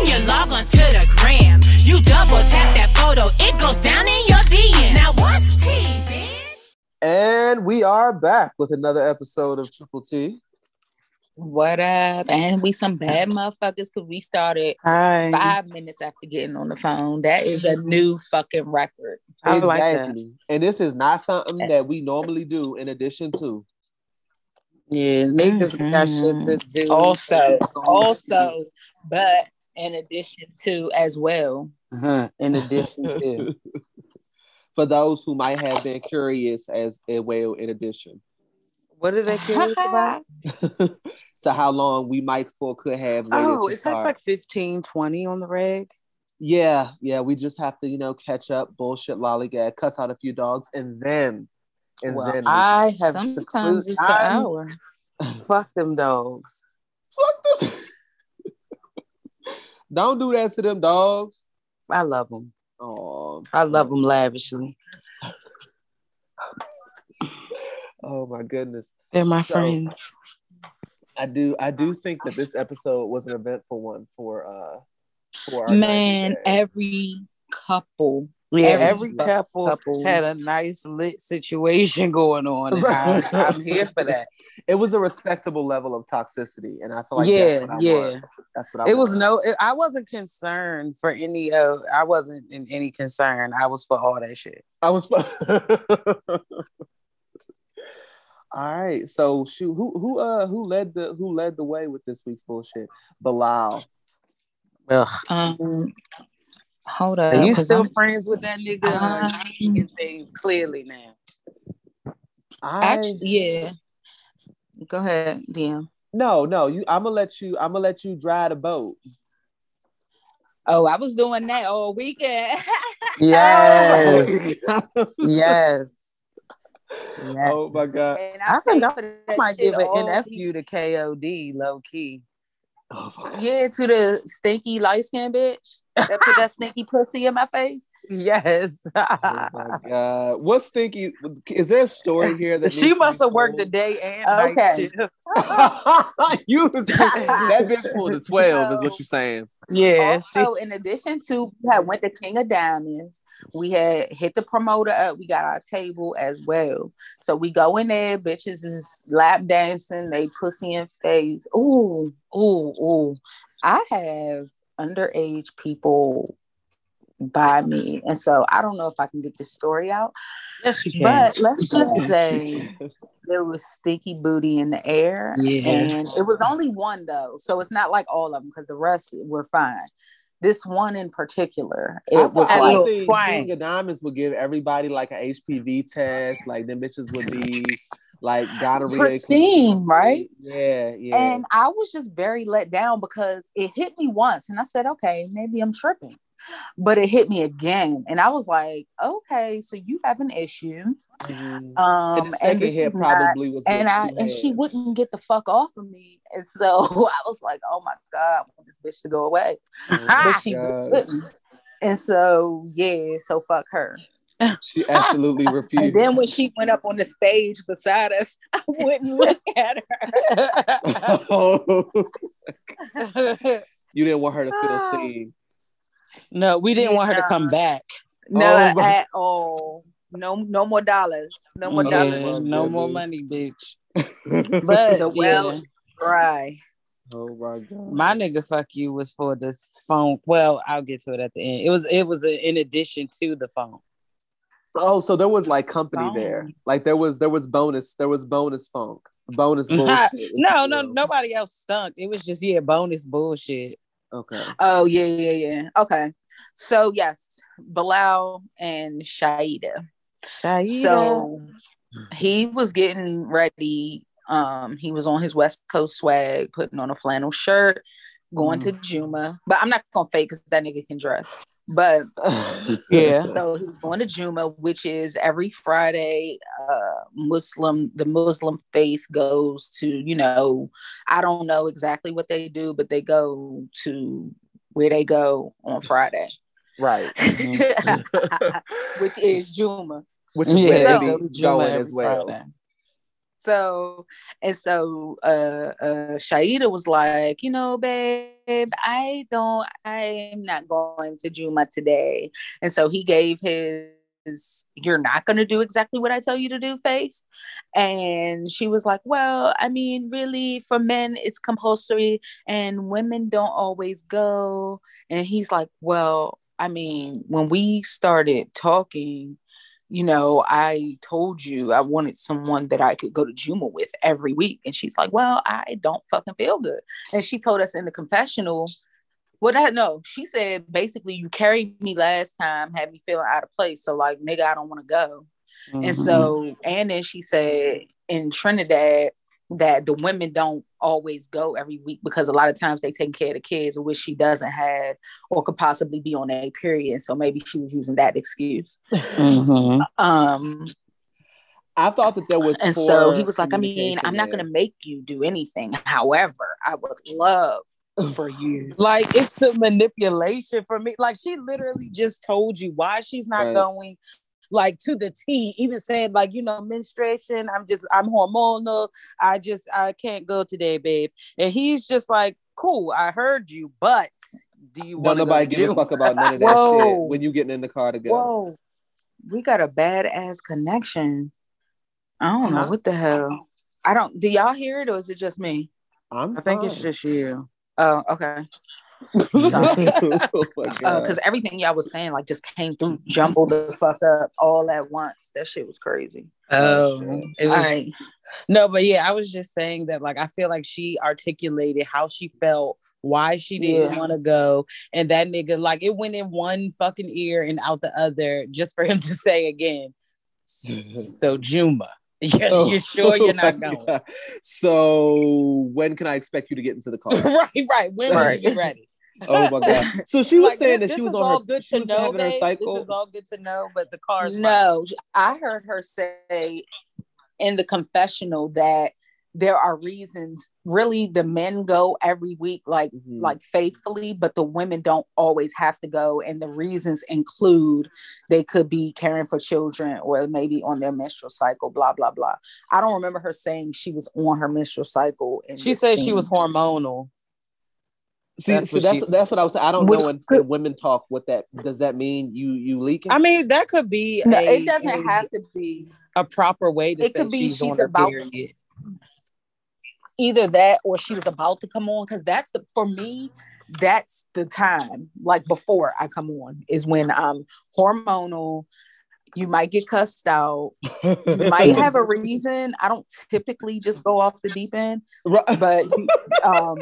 When you log on to the gram, you double tap that photo, it goes down in your DM. Now what's tea, bitch? And we are back with another episode of Triple T. What up? And we some bad motherfuckers because we started Hi. five minutes after getting on the phone. That is a new fucking record. I like that. exactly. And this is not something eh. that we normally do in addition to. Yeah, niggas got shit to mm-hmm. do. Also, also, but in addition to as well. Uh-huh. In addition to, For those who might have been curious as well, in addition what are they curious about? so how long we might for could have. Oh, it takes start. like 15, 20 on the reg. Yeah, yeah, we just have to, you know, catch up, bullshit, lollygag, cuss out a few dogs, and then, and well, then I have Sometimes secluded- it's an hour. Fuck them dogs. fuck them. Don't do that to them dogs. I love them. Oh, I love them lavishly. Oh my goodness. They're my So- friends. I do I do think that this episode was an eventful one for uh for our Man, every couple. Yeah, every every couple, couple. had a nice lit situation going on. And I, I'm here for that. it was a respectable level of toxicity, and I feel like yeah, that's what yeah. want. That's what I It was no. It, I wasn't concerned for any of. I wasn't in any concern. I was for all that shit. I was. All right, so shoot, who who uh who led the who led the way with this week's bullshit? Bilal. Ugh. Um, hold up. Are you 'cause still I'm- friends with that nigga? Uh, You seeing things clearly now. I Actually, yeah. Go ahead, DM. no no you. I'm gonna let you. I'm gonna let you drive the boat. Oh, I was doing that all weekend. Yes, yes. Oh my god. And I think I for that I might give an all NFU to KOD low key. Oh. Yeah, to the stinky light skinned bitch that put that stinky pussy in my face. Yes. Oh my god. What stinky? Is there a story here that she must have worked the day and night Okay. shift. you was, that bitch pulled the twelve, is what you're saying. Yeah, she, Also, in addition to we had went to King of Diamonds, we had hit the promoter up. We got our table as well. So we go in there, bitches is lap dancing, they pussy in face. Ooh, ooh, ooh. I have underage people by me, and so I don't know if I can get this story out. yes, she can. But let's just say there was sticky booty in the air, Yeah. and it was only one though, so it's not like all of them because the rest were fine. This one in particular, I it was I like little think twang. King of Diamonds would give everybody like an HPV test, like them bitches would be like gonorrhea. Pristine, right? Yeah, yeah. And I was just very let down because it hit me once, and I said, okay, maybe I'm tripping. But it hit me again, and I was like, okay, so you have an issue. Mhm. Um, and second this hit is not- probably was and I and she wouldn't get the fuck off of me, and so I was like, "Oh my god, I want this bitch to go away," Oh but she God. wouldn't. And so yeah, so fuck her. She absolutely refused. And then when she went up on the stage beside us, I wouldn't look at her. Oh, you didn't want her to feel Ah. seen. No, we didn't want her to come back. No, Oh at all. No, no more dollars. No more Yeah. dollars. Yeah, no more money, bitch. But The yeah, wells dry. oh my god. my nigga fuck you was for this phone. Well, I'll get to it at the end. It was it was a, in addition to the phone. Oh, so there was like company Phone. there. Like there was there was bonus there was bonus funk, bonus bullshit. No, no, nobody else stunk. It was just yeah, bonus bullshit. Okay. Oh yeah, yeah, yeah. Okay. So yes, Bilal and Shaeeda. Shaeeda. So he was getting ready. Um, he was on his West Coast swag, putting on a flannel shirt, going to Juma, but I'm not gonna fake because that nigga can dress. But Yeah. so he was going to Juma, which is every Friday. Uh, Muslim, the Muslim faith goes to, you know, I don't know exactly what they do, but they go to where they go on Friday, right. which is Juma. Which is Yeah, where So- they be Juma going as well. Friday. So and so uh uh Shaeeda was like, you know, babe, I don't I'm not going to Juma today. And so he gave his you're not gonna do exactly what I tell you to do face. And she was like, Well, I mean, really for men it's compulsory and women don't always go. And he's like, Well, I mean, when we started talking, you know, I told you I wanted someone that I could go to Juma with every week. And she's like, Well, I don't fucking feel good. And she told us in the confessional, what I know, she said basically, you carried me last time, had me feeling out of place. So, like, nigga, I don't want to go. And Mhm. so, and then she said in Trinidad that the women don't always go every week because a lot of times they take care of the kids, which she doesn't have or could possibly be on a period. So maybe she was using that excuse. Mhm. Um, I thought that there was. and so he was like, I mean, I'm not going to make you do anything. However, I would love for you. Like it's the manipulation for me. Like she literally just told you why she's not Right. going. Like to the T, even saying like you know menstruation. I'm just I'm hormonal. I just I can't go today, babe. And he's just like, cool. I heard you, but do you want to nobody go give a fuck about none of that shit when you getting in the car together? go. Whoa, we got a badass connection. I don't know Uh-huh. what the hell. I don't. Do y'all hear it or is it just me? I'm I think it's just you. Oh, okay. oh my uh, god. Because everything y'all was saying like just came through, mm-hmm. jumbled the fuck up all at once. That shit was crazy. Um, oh, shit. it was right. no, but yeah, I was just saying that like I feel like she articulated how she felt, why she didn't Yeah. want to go, and that nigga like it went in one fucking ear and out the other, just for him to say again. So Juma, you So- you're sure you're oh not going? God. So when can I expect you to get into the car? right, right. When will Right. you be ready? Oh my god. So she was Like, saying this- that she was on her good she to was know, having her cycle. This is all good to know, but the car's fine. No, I heard her say in the confessional that there are reasons. Really, the men go every week, like Mhm. like faithfully, but the women don't always have to go. And the reasons include they could be caring for children or maybe on their menstrual cycle. Blah blah blah. I don't remember her saying she was on her menstrual cycle. And She said she was hormonal. See, That's so what that's she- that's what I was saying. I don't Which know when, could- when women talk what that does that mean you you leaking? I mean, that could be No, a, it doesn't a, have to be a proper way to It say could be she's, she's on her about- period. either that or she was about to come on because that's the for me that's the time like before i come on is when i'm hormonal you might get cussed out you might have a reason i don't typically just go off the deep end Right. but um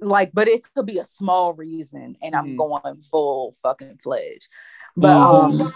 like but it could be a small reason and i'm Mhm. going full fucking fledged but oh um my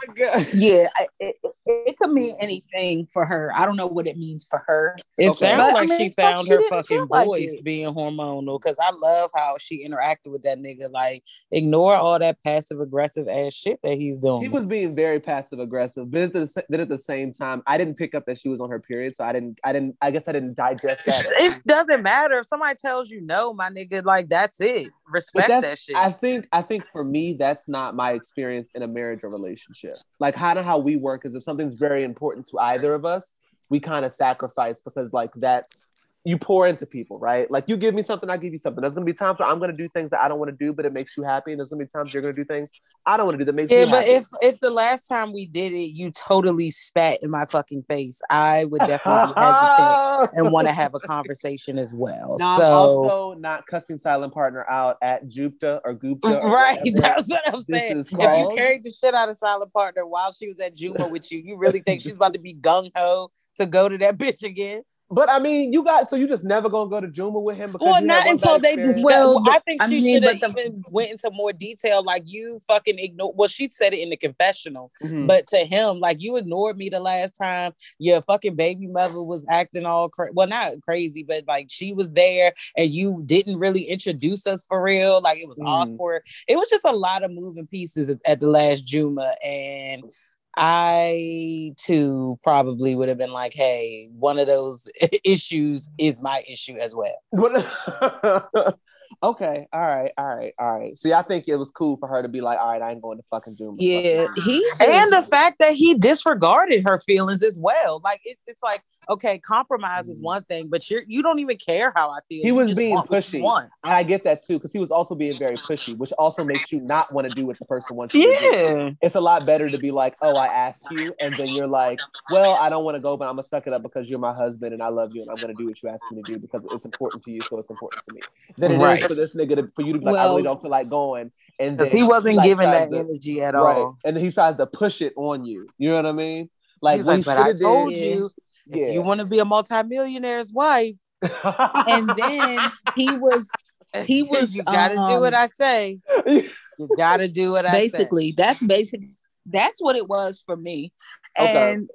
yeah it, it, it could mean anything for her i don't know what it means for her It Okay. sounds But, I like mean, she found she her didn't fucking feel like voice being hormonal because I love how she interacted with that nigga. Like, ignore all that passive aggressive ass shit that he's doing. He was being very passive aggressive, but at the then at the same time, I didn't pick up that she was on her period, so I didn't. I didn't. I guess I didn't digest that. it doesn't matter if somebody tells you no, my nigga. Like, that's it. Respect that shit. I think. I think for me, that's not my experience in a marriage or relationship. Like kind of how we work is if something's very important to either of us, we kind of sacrifice because like that's you pour into people, right? Like you give me something, I give you something. There's gonna be times where I'm gonna do things that I don't want to do, but it makes you happy, and there's gonna be times you're gonna do things I don't want to do that makes yeah, me but happy. if if the last time we did it, you totally spat in my fucking face, I would definitely be hesitant and want to have a conversation as well. No, I'm so also not cussing silent partner out at Jupta or Gupta. or right, that's what I'm saying. If you carried the shit out of silent partner while she was at Juma with you, you really think she's about to be gung ho to go to that bitch again? But I mean, you got so you just never gonna go to Juma with him because Well, not until they experience? discuss. Well, Well, I think I she mean, should have even went into more detail. Like you fucking ignore. Well, she said it in the confessional, Mhm. but to him, like you ignored me the last time. Your fucking baby mother was acting all crazy. Well, not crazy, but like she was there, and you didn't really introduce us for real. Like it was Mhm. awkward. It was just a lot of moving pieces at, at the last Juma, and I too probably would have been like, "Hey, one of those issues is my issue as well." Okay, all right, all right, all right. See, I think it was cool for her to be like, all right, I ain't going to fucking Juma. Yeah, he and the fact that he disregarded her feelings as well. Like it, it's like, okay, compromise is Mhm. one thing, but you're you don't even care how I feel. He You was being want what you pushy. want. I get that too, because he was also being very pushy, which also makes you not want to do what the person wants you to do. Yeah. It's a lot better to be like, oh, I ask you, and then you're like, well, I don't want to go, but I'm gonna suck it up because you're my husband and I love you, and I'm gonna do what you ask me to do because it's important to you, so it's important to me. Then it is Right. for this nigga to, for you to be like, I really don't feel like going, and Because then he wasn't like, giving that to- energy at right, all. and then he tries to push it on you. You know what I mean? Like, He's like, but I shoulda told did- you, Yeah. if you want to be a multimillionaire's wife, and then he was He was, you gotta do what um, I say. You gotta do what I say. basically that's basic that's what it was for me Okay. and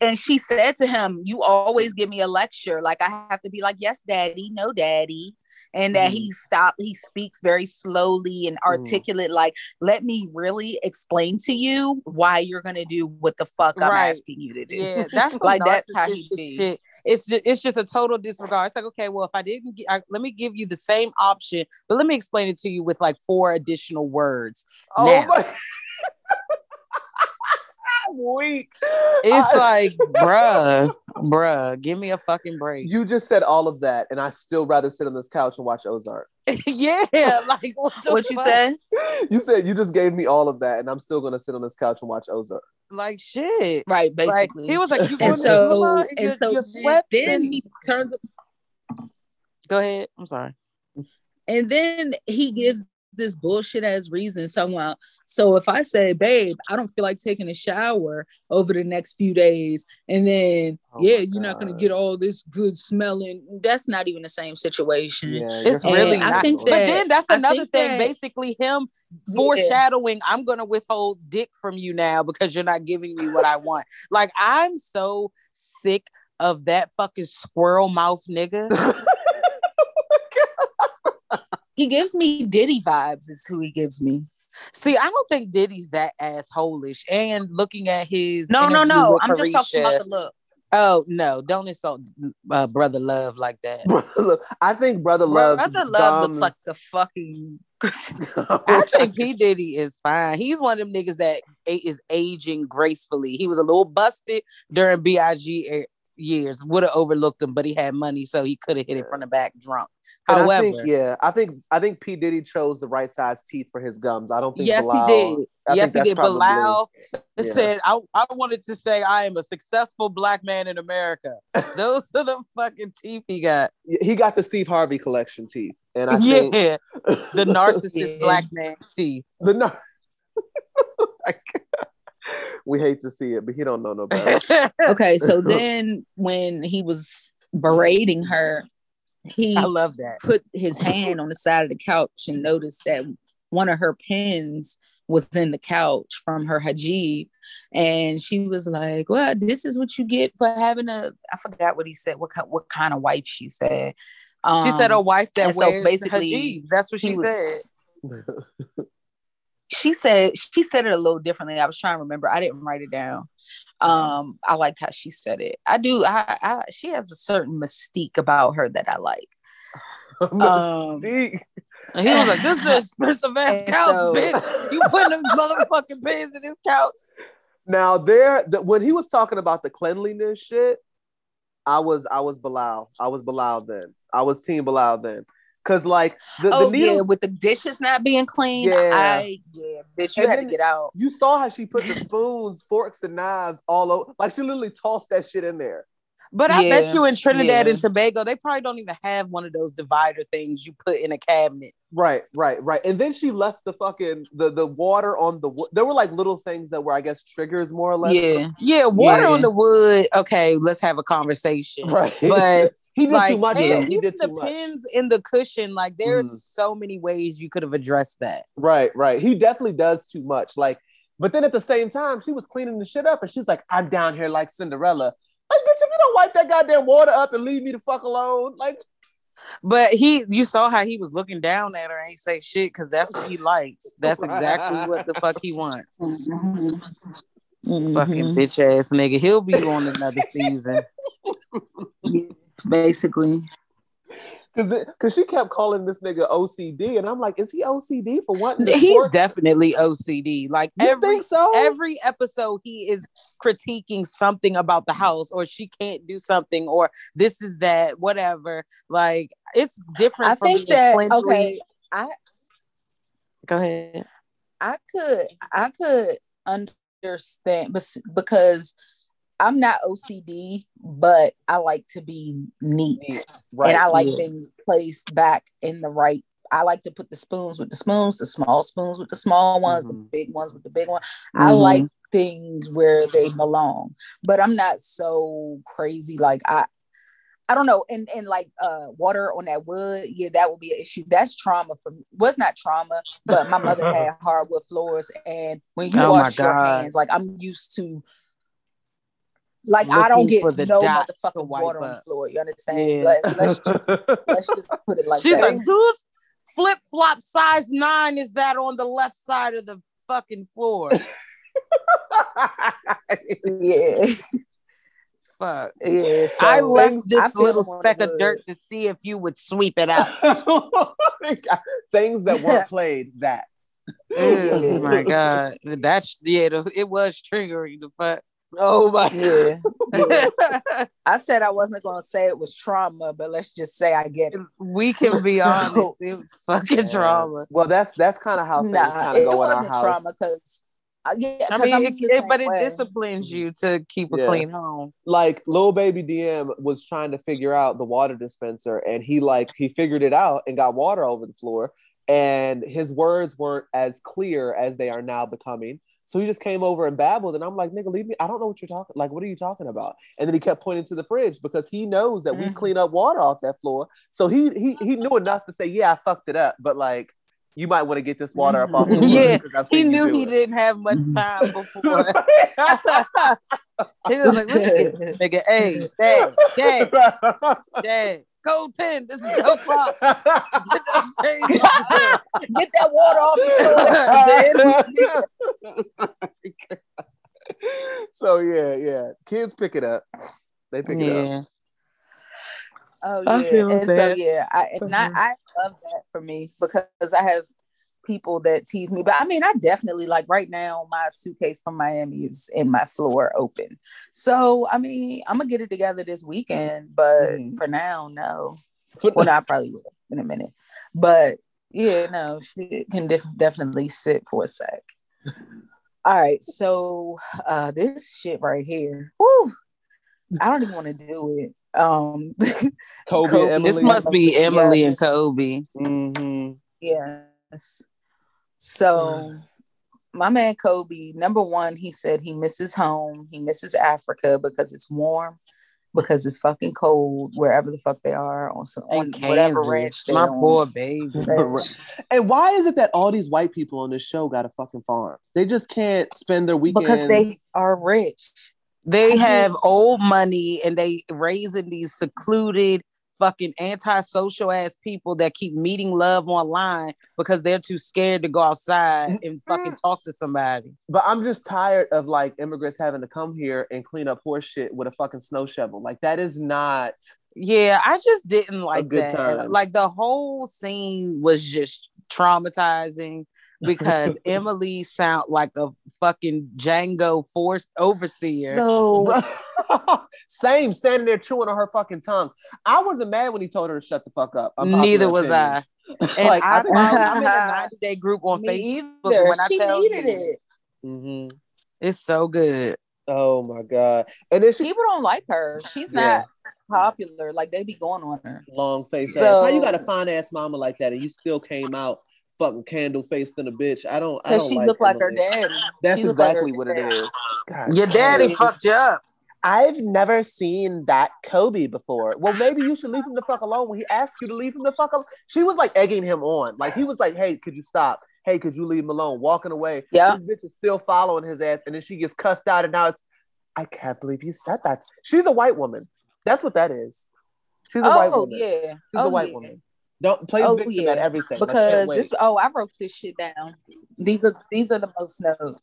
and she said to him you always give me a lecture like i have to be like yes daddy no daddy and that mm-hmm. he stopped he speaks very slowly and mm. articulate like let me really explain to you why you're gonna do what the fuck i'm Right. asking you to do Yeah, that's Like, that's how he shit. It's just it's just a total disregard. It's like, okay, well, if I didn't, gi- I, let me give you the same option, but let me explain it to you with like four additional words. oh Now. my. I'm weak. It's like, bruh, bruh, give me a fucking break. you just said all of that, and I still rather sit on this couch and watch Ozark. yeah, like what, what you said You said you just gave me all of that, and I'm still gonna sit on this couch and watch Ozark. Like shit. right Like, basically he was like, you going and so Hula in and so your then, then and- he turns Go ahead. I'm sorry. And then he gives this bullshit as reason somehow. So if I say, babe, I don't feel like taking a shower over the next few days, and then Oh yeah, you're not gonna get all this good smelling. That's not even the same situation. Yeah, It's really right. I not. think but then that's another thing. that- Basically, him Yeah. foreshadowing, I'm gonna withhold dick from you now because you're not giving me what I want. Like I'm so sick of that fucking squirrel mouth nigga. He gives me Diddy vibes, is who he gives me. See, I don't think Diddy's that assholish. And looking at his No, no, no. I'm just talking about the look. Oh no, don't insult uh, brother love like that. Look, I think Brother Love's Brother Love looks like the fucking I think P Diddy is fine. He's one of them niggas that a- is aging gracefully. He was a little busted during Big years. Would have overlooked him, but he had money, so he could have hit it from the back drunk. And However, I think, yeah, I think I think P Diddy chose the right size teeth for his gums. I don't think. yes, Bilal, he did. I yes, he did. probably- Bilal yeah. said, I, "I wanted to say I am a successful black man in America." Those are the fucking teeth he got. He got the Steve Harvey collection teeth, and I think yeah, the narcissist Yeah. black man teeth. the nar- we hate to see it, but he don't know no better. okay. So then when he was berating her, he I love that. put his hand on the side of the couch and noticed that one of her pins was in the couch from her hijab. And she was like, Well, this is what you get for having a I forgot what he said, what kind what kind of wife she said. She said a Um, wife that and so basically, hijabs. That's what she was- said. she said she said it a little differently. I was trying to remember. I didn't write it down. Um, I liked how she said it. I do. I, I she has a certain mystique about her that I like. Um, Mystique. And he was like, "This is an expensive ass And couch, so- bitch. You putting them motherfucking pins in this couch." Now there, the, when he was talking about the cleanliness shit, I was I was Bilal. I was Bilal then. I was Team Bilal then. Cause like the, oh the yeah, with the dishes not being clean. Yeah. I yeah, bitch, you And had to get out. you saw how she put the spoons, forks, and knives all over. Like she literally tossed that shit in there. But I bet you in Trinidad yeah. and Tobago, they probably don't even have one of those divider things you put in a cabinet. Right, right, right. And then she left the fucking the the water on the wood. There were like little things that were, I guess, triggers more or less. Yeah. Yeah, water Yeah. on the wood. Okay, let's have a conversation. Right. But he did like, too much. though. He did the too much. pins in the cushion, like there's Mhm. so many ways you could have addressed that. Right, right. He definitely does too much. Like, but then at the same time, she was cleaning the shit up, and she's like, "I'm down here like Cinderella." Like, bitch, if you don't wipe that goddamn water up and leave me the fuck alone, like, But he, you saw how he was looking down at her, and he say shit because that's what he likes. That's exactly what the fuck he wants. Mhm. Fucking bitch ass nigga. He'll be on another season. Basically. Because because she kept calling this nigga OCD, and I'm like, is he OCD for wanting to? He's force- definitely OCD. Like You every think so? every episode he is critiquing something about the house or she can't do something or this is that whatever like it's different I from think being that cleanly- okay, I go ahead I could I could understand but because I'm not OCD, but I like to be neat. right. and I like yeah. things placed back in the right. I like to put the spoons with the spoons, the small spoons with the small ones, the Mhm. big ones with the big one. I Mhm. like things where they belong, but I'm not so crazy. Like I, I don't know. And and like uh, water on that wood, yeah, that would be an issue. That's trauma for me. Was not trauma, but my mother had hardwood floors, and when you Oh wash your hands, like I'm used to. Like I don't get the no dots to motherfucking wipe water on the floor. You understand? Yeah. Let, let's just let's just put it like she's that. like whose flip-flop size nine is that on the left side of the fucking floor yeah, fuck yeah. So i left this feel little speck of dirt to see if you would sweep it out Things that weren't played. That. oh my god that's yeah the- it was triggering the fuck Oh my. Yeah, I said I wasn't gonna say it was trauma, but let's just say I get it. we can be So- honest. It was fucking Yeah. trauma. Well, that's that's kind of how things Nah, kind it of go in our wasn't house. trauma because yeah, I 'cause mean, I'm it, it- same but it disciplines you to keep a Yeah. clean home. like little baby DM was trying to figure out the water dispenser and he like he figured it out and got water over the floor and his words weren't as clear as they are now becoming. So he just came over and babbled and I'm like, nigga, leave me. I don't know what you're talking like what are you talking about? And then he kept pointing to the fridge because he knows that we Mhm. clean up water off that floor. So he he he knew enough to say, Yeah, I fucked it up, but like you might want to get this water up off the floor Yeah, I've He seen you knew he it." didn't have much Mhm. time before. he was like, "Look at this nigga, hey, dad, dad, dad, code ten. This is your fault. Get that shade off Get that water off so yeah, yeah. Kids pick it up. They pick it up. Oh I yeah, feel and so yeah, I and I, Mhm. I love that for me because I have people that tease me. But I mean, I definitely like right now my suitcase from Miami is in my floor open. So I mean, I'm gonna get it together this weekend, but Mhm. for now, no. Well, no, I probably will in a minute, but yeah, no, she can def- definitely sit for a sec. All right, so uh this shit right here, whoo, I don't even want to do it. Um, Kobe, Kobe. Emily. This must be Emily Yes. and Kobe. Mhm. Yes. So my man Kobe, number one, he said he misses home. He misses Africa because it's warm, because it's fucking cold wherever the fuck they are on some on And whatever ranch My on. poor baby. And why is it that all these white people on this show got a fucking farm? They just can't spend their weekends Because they are rich. They have old money and they raising these secluded fucking antisocial ass people that keep meeting love online because they're too scared to go outside and mm-hmm. fucking talk to somebody. But I'm just tired of like immigrants having to come here and clean up horse shit with a fucking snow shovel. Like that is not. Yeah, I just didn't like that. time. Like the whole scene was just traumatizing because Emily sound like a fucking Django forced overseer. So Same, standing there chewing on her fucking tongue. I wasn't mad when he told her to shut the fuck up. Unpopular Neither was opinion. I. And Like, I, I, I'm in a 90 day group on me Facebook. either. when I She tell needed you- it. Mhm. It's so good. Oh my god! And then she People don't like her. She's Yeah. not popular. Like they be going on her. long face So- ass. How you got a fine ass mama like that and you still came out fucking candle faced in a bitch? I don't. I Because don't she like looked like her dad. That's She looked like exactly what it dad. is. God Your daddy damn. fucked you up. I've never seen that Kobe before. Well, maybe you should leave him the fuck alone when he asked you to leave him the fuck alone. She was like egging him on. Like he was like, "Hey, could you stop? Hey, could you leave him alone?" Walking away. Yeah. This bitch is still following his ass, and then she gets cussed out, and now it's, I can't believe you said that. She's a white woman. That's what that is. She's a white Oh woman. yeah. She's oh, a white yeah. woman. Don't play Oh, victim yeah. at everything. Because this oh i wrote this shit down. These are these are the most notes.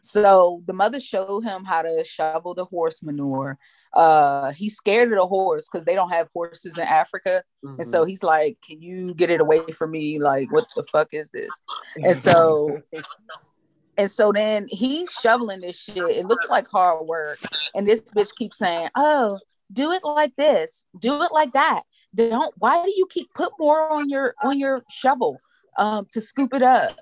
So the mother showed him how to shovel the horse manure. Uh he's scared of the horse because they don't have horses in africa. And so Mm-hmm. he's like can you get it away from me? Like what the fuck is this? And so and so then he's shoveling this shit. It looks like hard work. And this bitch keeps saying oh do it like this. Do it like that don't why do you keep put more on your on your shovel um to scoop it up?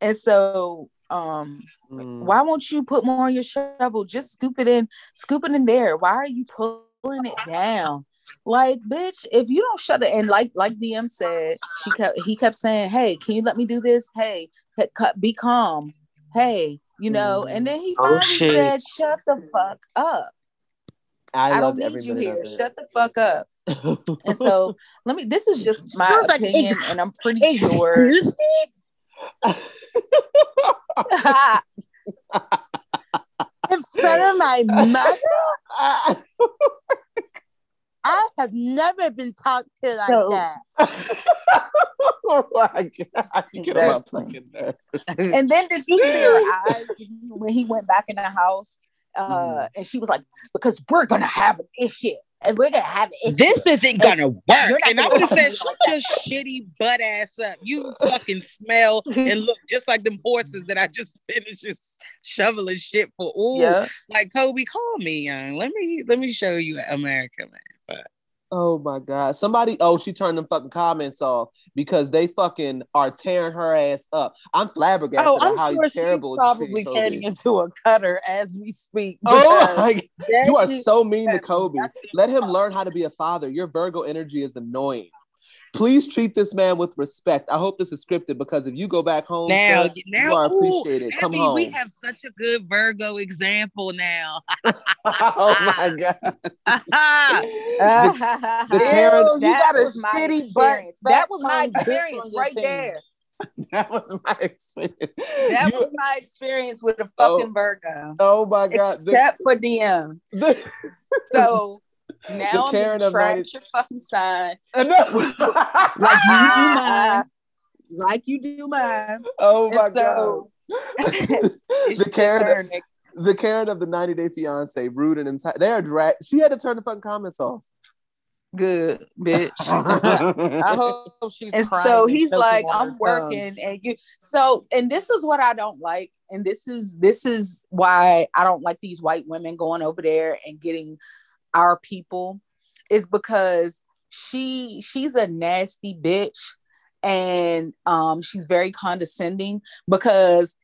And so um Mm. why won't you put more on your shovel? Just scoop it in scoop it in there. Why are you pulling it down? Like bitch if you don't shut it and like like dm said she kept he kept saying hey can you let me do this? Hey cut- be calm. Hey you know and then he Oh, finally shit. said shut the fuck up. I, i, don't need you here. shut the fuck up and so let me this is just my Sounds like opinion ex- and i'm pretty sure Excuse me? In front of my mother? I have never been talked to like So- that. oh my god! You get on my Exactly. fucking nerves. and then did you see her eyes when he went back in the house? Uh, Mhm. and she was like, "Because we're gonna have an issue, and we're gonna have an issue." This isn't gonna work. And I would have said, shut your shitty butt ass up. You fucking smell and look just like them horses that I just finished just shoveling shit for. Ooh, yeah, like Kobe, call me, young. Let me let me show you America, man. Oh my god! Somebody, oh, she turned them fucking comments off because they fucking are tearing her ass up. I'm flabbergasted Oh, at I'm how sure she's terrible it's probably turning into a cutter as we speak. Oh my! You are so mean to Kobe. Let him learn how to be a father. Your Virgo energy is annoying. Please treat this man with respect. I hope this is scripted because if you go back home, now, son, now you are ooh, appreciated. Come Abby, home. We have such a good Virgo example now. oh my god! the, the Karen- Ew, you got a shitty butt. That was my experience right team. there. that was my experience. That You- was my experience with a Oh, fucking Virgo, oh my god! The- except for DM. the- So now I'm Karen gonna of trash 90 your fucking sign Enough. like you do ah. mine, like you do mine. oh my so god! the Karen, turn, the Karen of the 90 Day Fiance, rude and entire. They are drag. She had to turn the fucking comments off. Good bitch. I hope she's and crying so he's like i'm her tongue. working and you so and this is what i don't like and this is this is why i don't like these white women going over there and getting our people is because she she's a nasty bitch and um she's very condescending because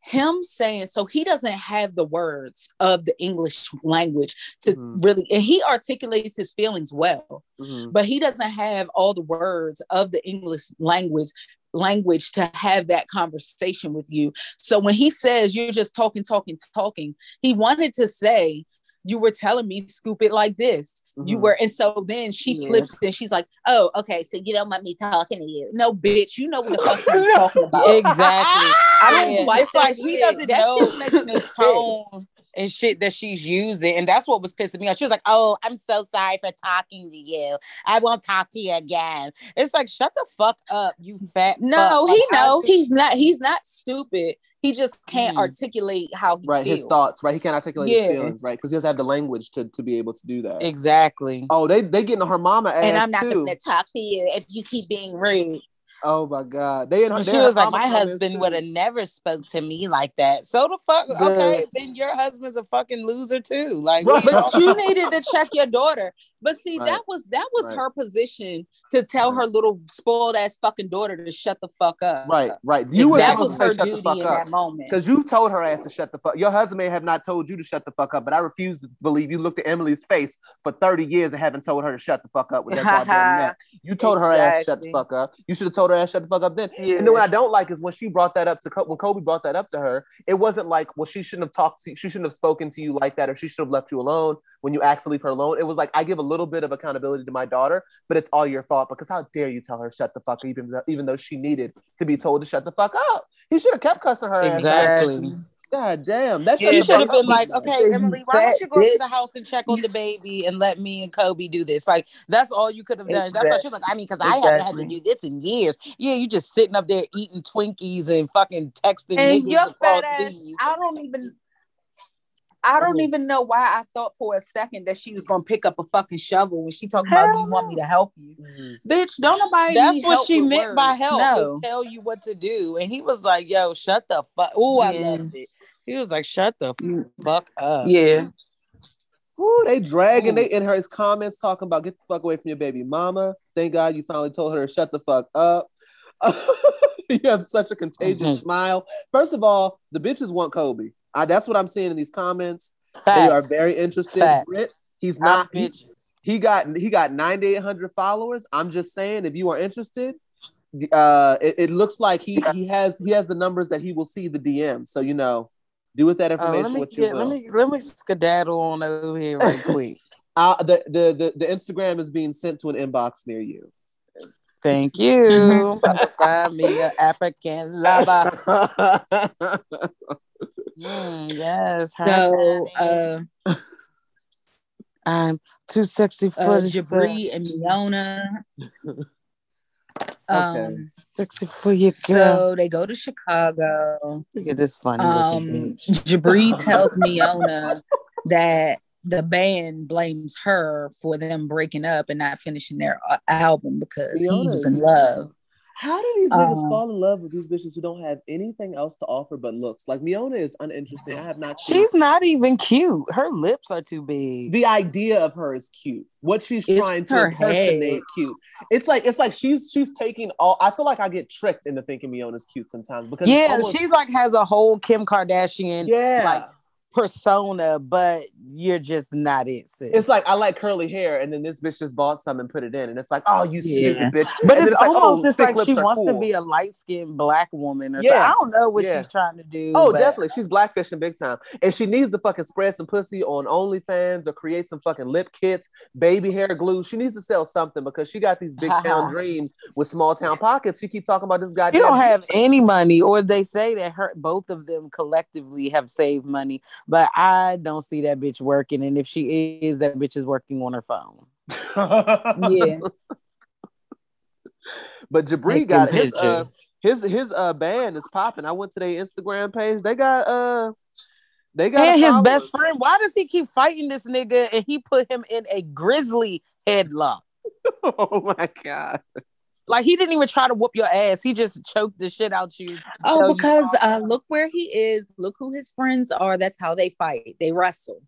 him saying so he doesn't have the words of the english language to Mhm. really and he articulates his feelings well Mhm. but he doesn't have all the words of the english language language to have that conversation with you so when he says you're just talking talking talking he wanted to say you were telling me scoop it like this you Mhm. were and so then she Yeah. flips and she's like oh okay so you don't want me talking to you no bitch you know what the fuck he's talking about Exactly. I Yeah, like it's like he doesn't That know shit makes me the tone and shit that she's using, and that's what was pissing me off. She was like, "Oh, I'm so sorry for talking to you. I won't talk to you again." It's like, shut the fuck up, you fat. no fuck. He how know he's not he's not stupid he just can't Mhm. articulate how he Right, feels. his thoughts. Right, he can't articulate his feelings. Right, because he doesn't have the language to, to be able to do that. exactly. Oh, they they getting on her mama ass and I'm not too. going to talk to you if you keep being rude. Oh my god, they in her. And she was like, "My husband would have never spoke to me like that." So the fuck, okay, then your husband's a fucking loser too. Like, Right. But you needed to check your daughter. But see, Right. that was that was Right. her position to tell mm-hmm. her little spoiled ass fucking daughter to shut the fuck up. Right, right. You were that was her duty in up. that moment. Because you told her ass to shut the fuck. Your husband may have not told you to shut the fuck up, but I refuse to believe you looked at Emily's face for 30 years and haven't told her to shut the fuck up with that goddamn neck. You told her ass to shut the fuck up. You should have told her ass shut the fuck up then. Yeah. And then what I don't like is when she brought that up to when Kobe brought that up to her, it wasn't like, well, she shouldn't have talked to she shouldn't have spoken to you like that, or she should have left you alone when you asked to leave her alone. It was like I give a little bit of accountability to my daughter, but it's all your fault because how dare you tell her shut the fuck up, even though, even though she needed to be told to shut the fuck up. He should have kept cussing her. Exactly. God damn, that Yeah, You should have been like, okay, Emily, why don't you go to the house and check on the baby and let me and Kobe do this? Like, that's all you could have done. That's why she's like, I mean, because I haven't had to do this in years. Yeah, you just sitting up there eating Twinkies and fucking texting and your fat ass. I don't even I don't even know why I thought for a second that she was gonna pick up a fucking shovel when she talking about do you want me to help you. Mhm. Bitch, don't nobody That's need what help she with meant by help. No. Was tell you what to do. And he was like, yo, shut the fuck. Oh, I Yeah. loved it. He was like, shut the Mm. fuck up. Yeah. Ooh, they dragging Ooh. they in her comments talking about get the fuck away from your baby mama. Thank God you finally told her to shut the fuck up. you have such a contagious Mhm. smile. First of all, the bitches want Kobe. I, that's what I'm seeing in these comments. They are very interested. Facts. Brit, he's Our not. He, bitches. he got he got 9,800 followers. I'm just saying, if you are interested, uh, it, it looks like he he has he has the numbers that he will see the DM. So you know, do with that Oh, information let me what you get, will. let me let me skedaddle on over here right quick. Uh, the, the the the Instagram is being sent to an inbox near you. Thank you. Find me an African lover. Mm, yes. So uh I'm too sexy for uh. Jibri and Miona. Um Sexy for your girl. so they go to Chicago. Look at this funny Um. Jibri tells Miona that the band blames her for them breaking up and not finishing their uh, album because he was in love. How do these niggas Um, fall in love with these bitches who don't have anything else to offer but looks? Like Miona is uninteresting. I have not seen She's not even cute. Her lips are too big. the idea of her is cute. What she's It's trying to impersonate head. cute. It's like it's like she's she's taking all. I feel like I get tricked into thinking Miona's cute sometimes because yeah, almost- she's like has a whole Kim Kardashian yeah. like persona, but you're just not it. Sis. it's like I like curly hair, and then this bitch just bought some and put it in, and it's like, oh, you stupid Yeah. bitch. But And it's, then like, almost oh, it's like oh, she wants to be a light skinned black woman or Yeah. something. I don't know what Yeah. she's trying to do. Oh, but- definitely. She's blackfishing big time. And she needs to fucking spread some pussy on OnlyFans or create some fucking lip kits, baby hair glue. She needs to sell something because she got these big town dreams with small town pockets. She keep talking about this goddamn You don't have any money, or they say that her both of them collectively have saved money, but I don't see that bitch working. And if she is, that bitch is working on her phone. Yeah. but Jibri Taking got his uh, his his uh band is popping. I went to their Instagram page. They got uh they got and his best friend. Why does he keep fighting this nigga? And he put him in a grizzly headlock. Oh my god. Like he didn't even try to whoop your ass. He just choked the shit out you. tell Oh, you- because uh look where he is, look who his friends are. That's how they fight. They wrestle.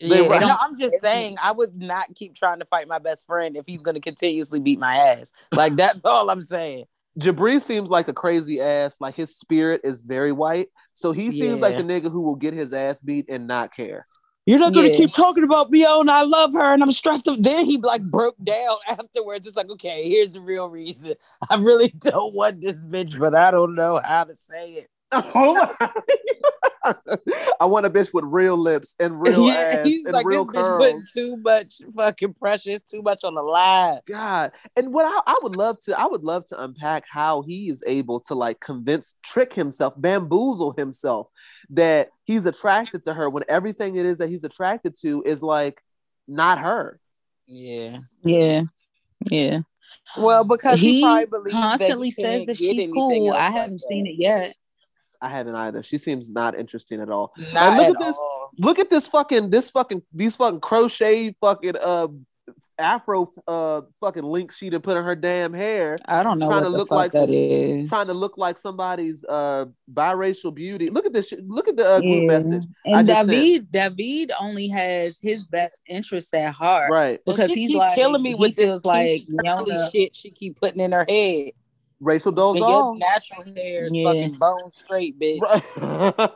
Yeah, run. no, I'm just saying I would not keep trying to fight my best friend if he's gonna continuously beat my ass. Like that's all I'm saying. Jibri seems like a crazy ass. Like his spirit is very white. So he seems like Yeah. the nigga who will get his ass beat and not care. You're not gonna Yeah. keep talking about me and I love her and I'm stressed. Of-. Then he like broke down afterwards. It's like, okay, here's the real reason. I really don't want this bitch, but I don't know how to say it. Oh my. I want a bitch with real lips and real yeah, ass he's and like real this bitch putting curls. too much fucking pressure. It's too much on the line. God. And what I, I would love to, I would love to unpack how he is able to like convince, trick himself, bamboozle himself that he's attracted to her when everything it is that he's attracted to is like not her. Yeah. Yeah. Yeah. Well, because he, he probably believes constantly that he says that she's cool. I haven't that. seen it yet. I haven't either. She seems not interesting at all. Not look at at this. all. Look at this fucking this fucking these fucking crochet fucking uh afro uh fucking links she to put in her damn hair, I don't know Trying what to look like that some- is. trying to look like somebody's uh biracial beauty. Look at this. shit. Look at the uh, group Yeah. message. I And just sent. David, David only has his best interests at heart. Right, Because he's like- killing me he with feels this like kinky, curly shit she keep putting in her head. Rachel And your natural hair is Yeah. fucking bone straight, bitch.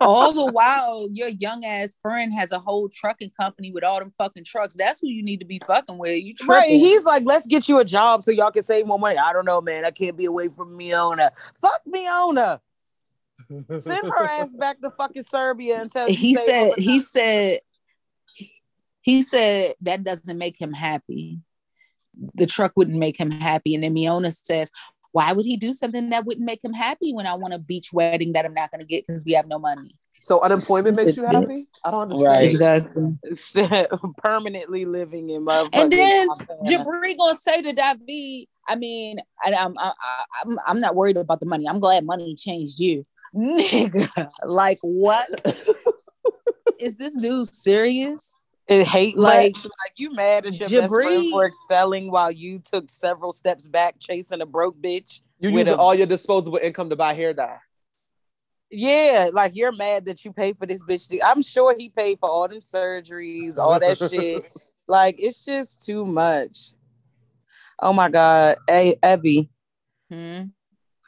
All the while your young ass friend has a whole trucking company with all them fucking trucks. That's who you need to be fucking with. You tripping. Right, he's like, let's get you a job so y'all can save more money. I don't know, man. I can't be away from Miona. Fuck Miona. Send her ass back to fucking Serbia until you he said he enough. said he said that doesn't make him happy. The truck wouldn't make him happy. And then Miona says, Why would he do something that wouldn't make him happy when I want a beach wedding that I'm not gonna get because we have no money? so unemployment makes you happy? I don't understand. Right. Exactly. permanently living in motherfucking And then Montana. Jibri gonna say to David, I mean, I, I'm, I, I- I'm I'm not worried about the money. I'm glad money changed you, nigga. Like what? Is this dude serious? It hate Like, like like you mad at your best friend for excelling while you took several steps back chasing a broke bitch. You With a- all your disposable income to buy hair dye. Yeah, like you're mad that you paid for this bitch. to- I'm sure he paid for all them surgeries, all that shit. Like it's just too much. Oh my god. Hey Abby, Hmm?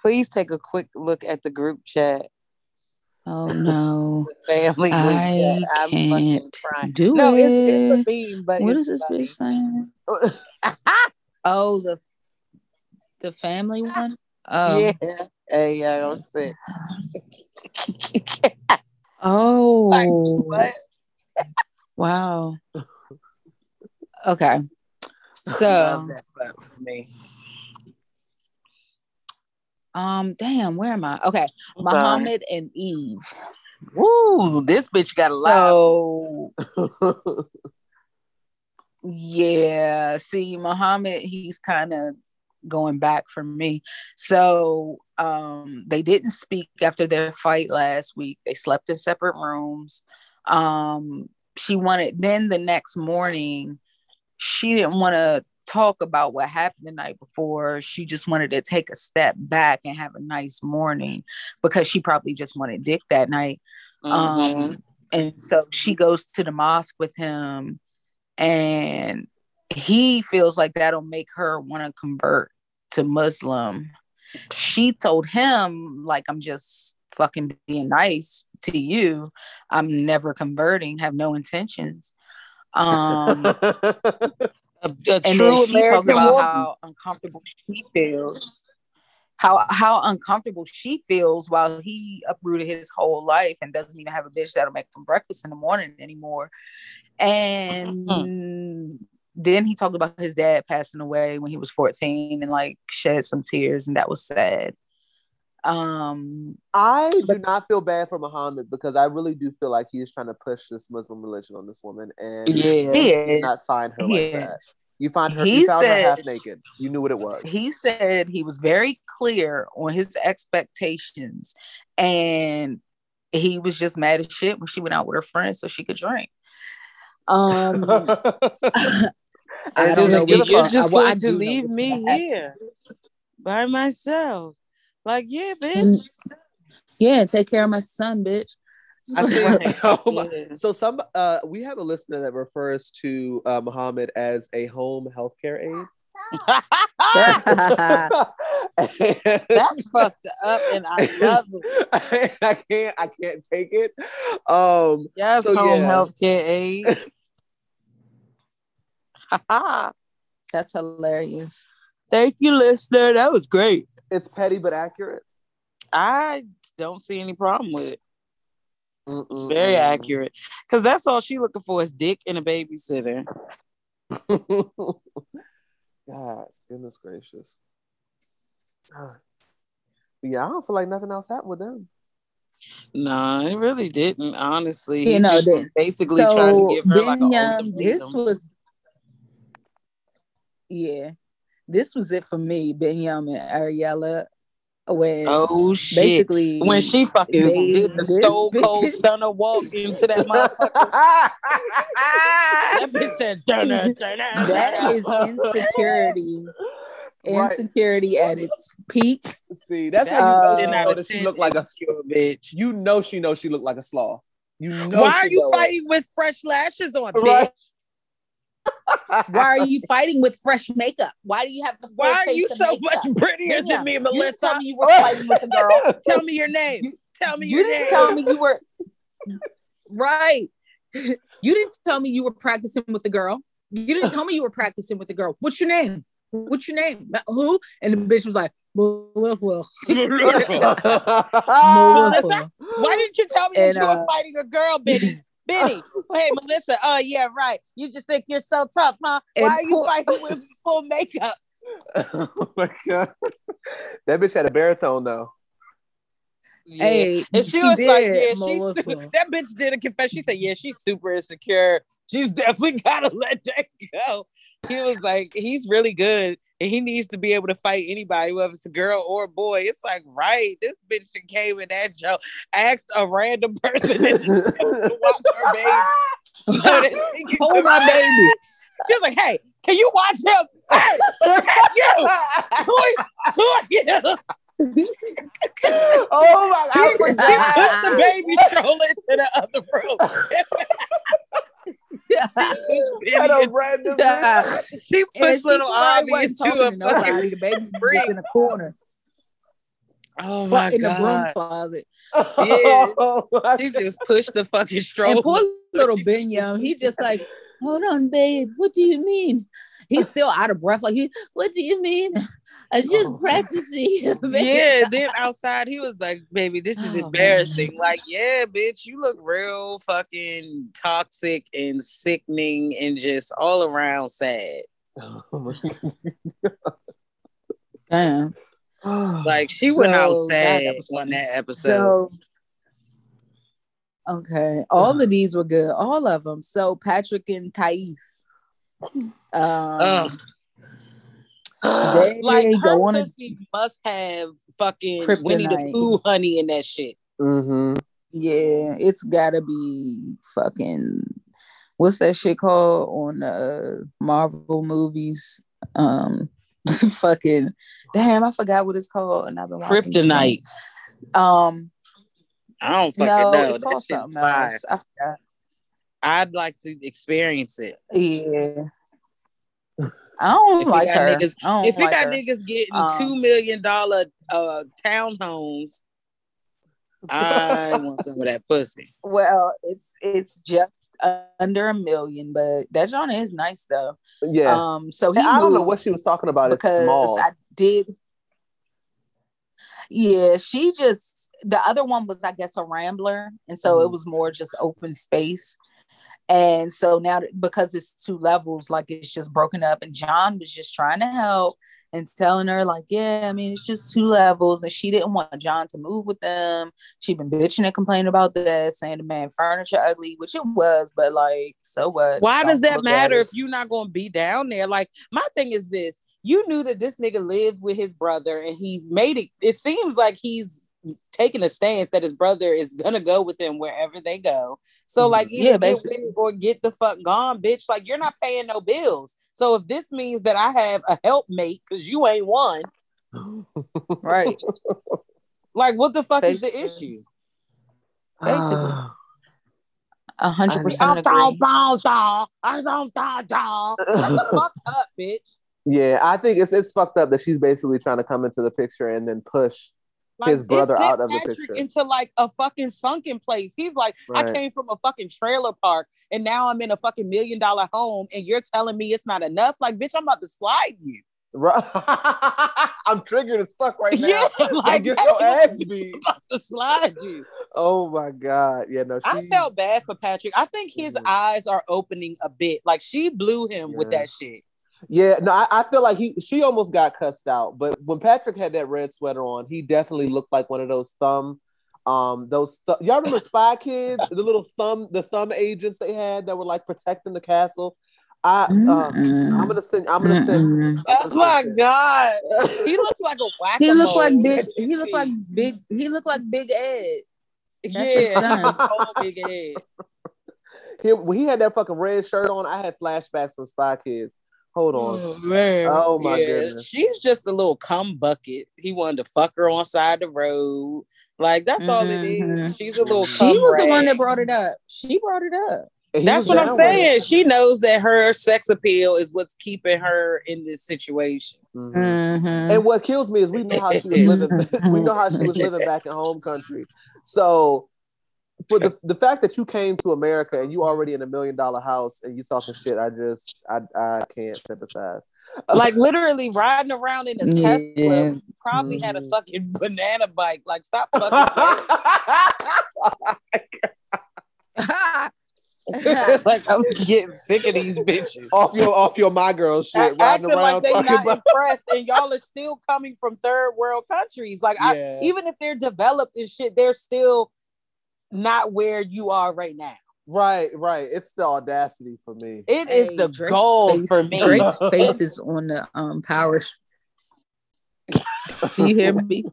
please take a quick look at the group chat. Oh no. The family I. I'm fucking can't crying. do no, it. it's it's a meme, but what is this funny. bitch saying? Oh, the the family one. Oh, Yeah. Hey, yeah, I'm sick. oh, like, what? wow. Okay, so me. Um, damn, where am I? Okay, sorry. Muhammad and Yve. Woo, this bitch got a lot. So yeah, see, Muhammad, he's kind of going back for me. So um they didn't speak after their fight last week. They slept in separate rooms. Um she wanted then the next morning she didn't want to talk about what happened the night before. She just wanted to take a step back and have a nice morning because she probably just wanted dick that night. Mhm. Um, and so she goes to the mosque with him, and he feels like that'll make her want to convert to Muslim. She told him, like, I'm just fucking being nice to you. I'm never converting, have no intentions. Um, a, a and then true she talks about woman. how uncomfortable she feels. How how uncomfortable she feels while he uprooted his whole life and doesn't even have a bitch that'll make him breakfast in the morning anymore. Hmm. And then he talked about his dad passing away when he was 14 and like shed some tears and that was sad um I do not feel bad for Muhammad because I really do feel like he is trying to push this Muslim religion on this woman, and Yeah. he did is, not find her he like that. is. You find her. He you found said- her half naked. You knew what it was. he said he was very clear on his expectations and he was just mad as shit when she went out with her friends so she could drink um I don't know give what a you're fuck. just I- well, I going to do leave me here by myself. Like, yeah, bitch. and yeah take care of my son bitch I think. Oh Yeah. So some uh, we have a listener that refers to uh, Muhammad as a home healthcare aide. That's fucked up, and I love it. I can't. I can't take it. Um. Yes, So, home yeah. health care aid. that's hilarious Thank you, listener. That was great. It's petty but accurate. I don't see any problem with it. It's Mm-mm-mm. very accurate. Because that's all she looking for is dick and a babysitter. God, goodness gracious. God. But yeah, I don't feel like nothing else happened with them. No, it really didn't. Honestly, You He know, just the- basically tried to give her like a Biniyam, this was yeah this was it for me Biniyam and Ariela when Oh shit! basically when she fucking they- did the this stone cold stunner walk into that motherfucker, that bitch said, "Dunna, dunna, that dunna." is insecurity. Right. Insecurity at its peak. See, that's how you Uh, know, she Ten know that she ten looked like a. insecure bitch. You know she knows she looked like a slaw. You know. Why are you know it. fighting with fresh lashes on, bitch? Right. Why are you fighting with fresh makeup? Why do you have the Why are face you so makeup? much prettier Danielle, than me, You Melissa? tell me you were fighting with a girl. Tell me your name. Tell me You didn't name. tell me you were right. You didn't tell me you were practicing with a girl. You didn't tell me you were practicing with a girl. What's your name? What's your name? Who? And the bitch was like, Melissa. Melissa. Why didn't you tell me And, that you were uh, fighting a girl, Benny? Benny. hey, Melissa. Oh, yeah, right. You just think you're so tough, huh? And Why are you fighting with full makeup? oh my god, that bitch had a baritone though. Hey, And she, she was like, did, yeah, she's that bitch did a confession. She said, yeah, she's super insecure. She's definitely gotta let that go. He was like, he's really good and he needs to be able to fight anybody, whether it's a girl or a boy. It's like, right, this bitch that came in that joke, asked a random person to watch her baby. So Hold my baby. She was like, hey, can you watch him? Hey, you, who are, who are you? oh my god, I He forgot. pushed the baby stroller into the other room. Had a random bitch. she And pushed she little probably Abby into a fucking. The baby was brick. in the corner, Oh my in god! In the broom closet. Oh my She just pushed the fucking stroller. And stroller. poor little Ben he just like, hold on, babe. What do you mean? He's still out of breath. Like, he, what do you mean? I'm just Oh. practicing. yeah, then outside he was like, "Baby, this is Oh, embarrassing." Like, yeah, bitch, you look real fucking toxic and sickening and just all around sad. Damn. Like she went out sad that was on that episode. So, okay, all of these were good, all of them. So Patrick and Thais, Ugh. Um, they like her go on a pussy must have fucking Winnie the Kryptonite. Pooh honey in that shit. Mm-hmm. yeah, it's gotta be fucking. What's that shit called on uh Marvel movies? Um, fucking damn, I forgot what it's called, and I've been Kryptonite. Um, I don't fucking no, know. it's That called shit's something fire. else. I forgot. I'd like to experience it. Yeah. I don't If you like got her. niggas- I don't if you like got her. niggas getting Um, two million dollar uh townhomes, I want some of that pussy. Well, it's it's just under a million, but that John is nice though. Yeah. Um, so he I don't know what she was talking about. It's because small. I did. Yeah, she just the other one was I guess a rambler, and so it Mhm. was more just open space. And so now because it's two levels, like it's just broken up, and John was just trying to help and telling her like, yeah, I mean it's just two levels, and she didn't want John to move with them. She'd been bitching and complaining about that, saying the man furniture ugly, which it was, but like, so what? Why Don't does that matter if you're not gonna be down there? Like my thing is this: you knew that this nigga lived with his brother, and he made it. It seems like he's taking a stance that his brother is gonna go with him wherever they go. So Mhm. like either Yeah, get basically. with it or get the fuck gone, bitch. Like you're not paying no bills. So if this means that I have a helpmate because you ain't one, Right. like what the fuck is the issue? basically. A hundred I percent agree. Shut the fuck up, bitch. yeah, I think it's it's fucked up that she's basically trying to come into the picture and then push. His brother out of the picture. into like a fucking sunken place. He's like, I came from a fucking trailer park and now I'm in a fucking million dollar home and you're telling me it's not enough. Like, bitch, I'm about to slide you. Right. I'm triggered as fuck right now. Yeah, Like like get your ass beat. about to slide you. Oh my god. Yeah, no. She, I felt bad for Patrick. I think his Mhm. eyes are opening a bit. Like she blew him with that shit. Yeah, no, I, I feel like he she almost got cussed out, but when Patrick had that red sweater on, he definitely looked like one of those thumb, um, those th- y'all remember Spy Kids, the little thumb, the thumb agents they had that were like protecting the castle. I uh, I'm gonna send. I'm gonna send. Mm-mm. Oh my god, he looks like a whack. He looked like big. He looked like big. He looked like Big Ed. his yeah, son. big head. He, when he had that fucking red shirt on, I had flashbacks from Spy Kids. Hold on. Oh man. Oh, my goodness. She's just a little cum bucket. He wanted to fuck her on side the road. Like that's all it is. Mhm. She's a little. She cum was the one that brought it up. She brought it up. He That's what I'm down with it. saying. She knows that her sex appeal is what's keeping her in this situation. Mhm. Mm-hmm. And what kills me is we know how she was living. we know how she was living back in home country. So for the the fact that you came to America and you already in a million dollar house and you talking shit, I just I I can't sympathize. Like literally riding around in a Yeah. Tesla. Probably had a Mhm. fucking banana bike. Like stop fucking. like I'm getting sick of these bitches. off your off your my girl shit, Act- riding acting around like they talking not about. impressed, and y'all are still coming from third world countries. Like I, even if they're developed and shit, they're still not where you are right now. Right, right. It's the audacity for me. It is Hey, the Drake's goal face- for me. Drake's face is on the um power. Sh- Do you hear me?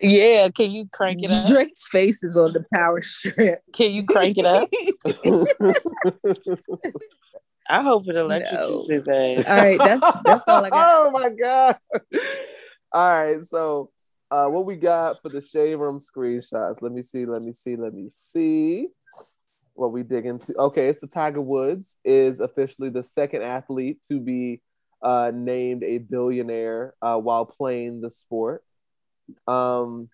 Yeah, can you crank it up? Drake's face is on the power strip. Can you crank it up? I hope it electrocutes No. his ass. All right, that's that's all I got. oh my god. All right, so uh what we got for the shade room screenshots? Let me see, let me see, let me see what we dig into. Okay, it's the Tiger Woods is officially the second athlete to be uh named a billionaire uh while playing the sport. Um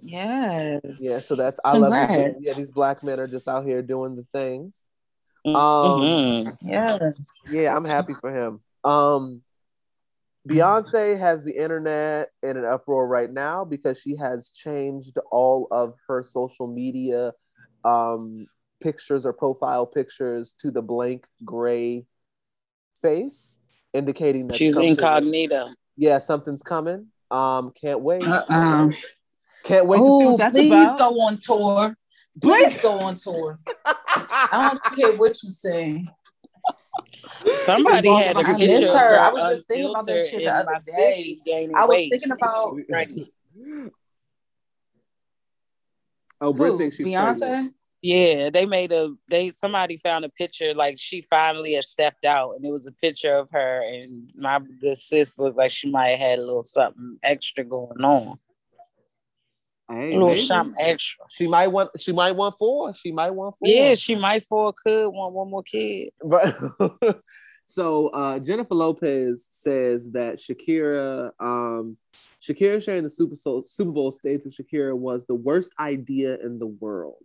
Yes. yeah, so that's I love it. Yeah, these black men are just out here doing the things. Mhm. Um, yeah. Yeah, I'm happy for him. Um, Beyonce has the internet in an uproar right now because she has changed all of her social media um, pictures or profile pictures to the blank gray face, indicating that She's incognito. Yeah, something's coming. Um, can't wait. Uh-uh. Can't wait to see what that's please about. go on tour. Please go on tour. I don't care what you say. Somebody had a I picture miss her. her I was just thinking about this shit the other day. I was weight. thinking about Right. oh, Brit who? thinks she's pregnant. Beyonce. Yeah, they made a they somebody found a picture like she finally had stepped out and it was a picture of her and my good sis looked like she might have had a little something extra going on. Hey, a little maybe. something extra. She might want. She might want four. She might want four. Yeah, she might for could want one more kid. But so uh, Jennifer Lopez says that Shakira, um, Shakira sharing the Super Bowl, Super Bowl stage with Shakira was the worst idea in the world.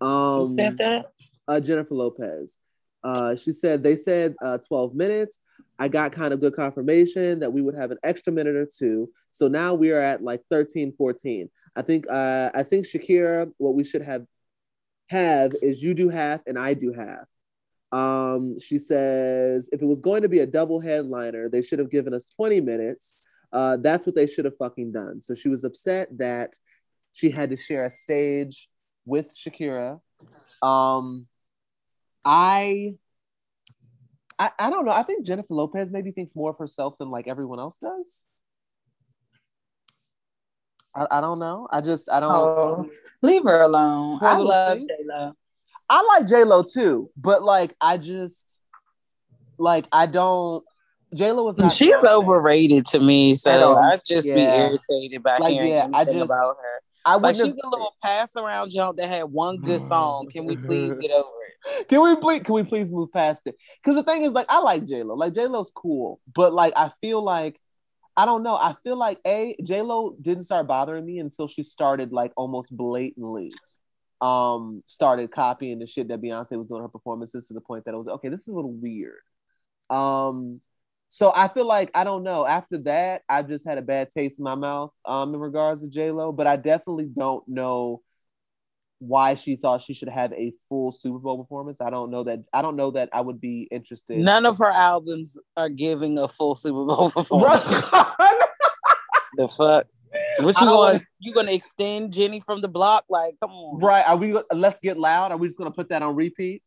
Who Um, said that? uh, Jennifer Lopez. Uh, she said they said uh, 12 minutes. I got kind of good confirmation that we would have an extra minute or two. So now we are at like 13, 14. I think uh, I think Shakira, what we should have have is you do half and I do half. Um, she says if it was going to be a double headliner, they should have given us 20 minutes. Uh, that's what they should have fucking done. So she was upset that she had to share a stage with Shakira. Um, I, I, I don't know. I think Jennifer Lopez maybe thinks more of herself than like everyone else does. I, I don't know. I just I don't. Oh, leave her alone. Poor I love thing. J Lo. I like J Lo too, but like I just like I don't. J Lo was not. She's Beyonce. overrated to me, so I know. I just be irritated by Like, hearing yeah, I anything just- about her. I Like wouldn't she's a little pass around jump that had one good song. Can we please get over it? Can we please? Can we please move past it? Because the thing is, like, I like J Lo. Like J Lo's cool, but like I feel like I don't know. I feel like a J Lo didn't start bothering me until she started like almost blatantly. Um, started copying the shit that Beyonce was doing her performances to the point that it was okay. This is a little weird. Um, so I feel like I don't know. After that, I've just had a bad taste in my mouth um in regards to J Lo, but I definitely don't know why she thought she should have a full Super Bowl performance. I don't know that. I don't know that I would be interested. None of her albums are giving a full Super Bowl performance. The fuck? What you like- You gonna extend Jenny from the block? Like, come on. right? Are we? Let's get loud. Are we just gonna put that on repeat?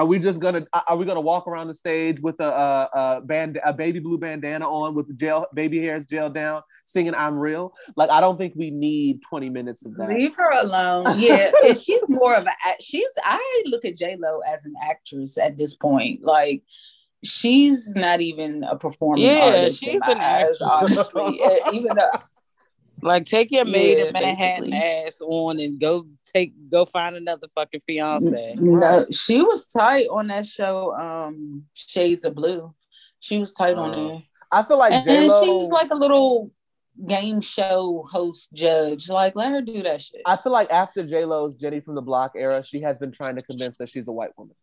Are we just gonna are we gonna walk around the stage with a a, a band a baby blue bandana on with the gel baby hairs gel down, singing "I'm Real"? Like I don't think we need 20 minutes of that. Leave her alone. Yeah, and she's more of a. She's. I look at J Lo as an actress at this point. Like she's not even a performing Yeah, artist. in she's my an eyes, actress. honestly. Even though Like take your maid Yeah, in Manhattan basically. ass on and go take go find another fucking fiance. no, she was tight on that show. Um, Shades of Blue. She was tight on Uh, there. I feel like and J Lo. she's like a little game show host judge. Like, let her do that shit. I feel like after J Lo's Jenny from the Block era, she has been trying to convince that she's a white woman.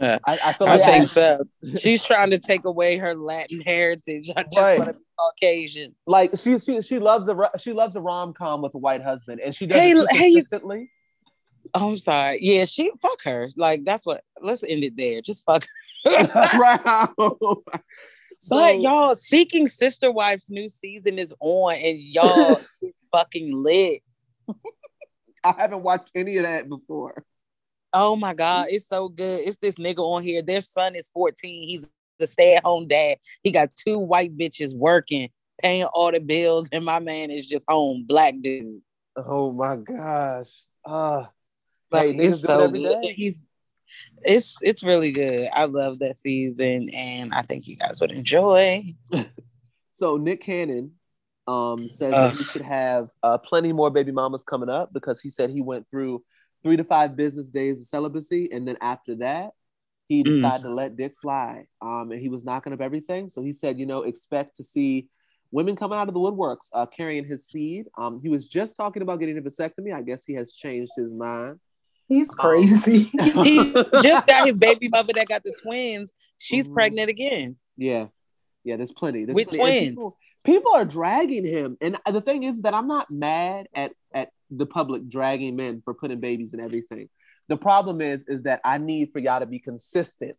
Yeah. I, I feel like Yeah. think so. She's trying to take away her Latin heritage. I just Right. want to be Caucasian. like she she she loves a she loves a rom com with a white husband, and she does Hey, it too hey, consistently. Oh, I'm sorry. Yeah, she fuck her. Like that's what. Let's end it there. Just fuck. her. right. So- but y'all, Seeking Sister Wife's new season is on, and y'all is fucking lit. I haven't watched any of that before. Oh my god, it's so good. It's this nigga on here. Their son is 14. He's the stay-at-home dad. He got two white bitches working, paying all the bills, and my man is just home, black dude. Oh my gosh. Uh Like, it's so good. He's it's it's really good. I love that season, and I think you guys would enjoy. so Nick Cannon um says Ugh. that he should have uh, plenty more baby mamas coming up because he said he went through three to five business days of celibacy, and then after that, he Mm. decided to let dick fly. Um, and he was knocking up everything. So he said, you know, expect to see women coming out of the woodworks uh, carrying his seed. Um, he was just talking about getting a vasectomy. I guess he has changed his mind. He's crazy. He just got his baby mother that got the twins. She's Mhm. pregnant again. Yeah. Yeah, there's plenty. There's With plenty. Twins. People, people are dragging him. And the thing is that I'm not mad at, at the public dragging men for putting babies and everything. The problem is, is that I need for y'all to be consistent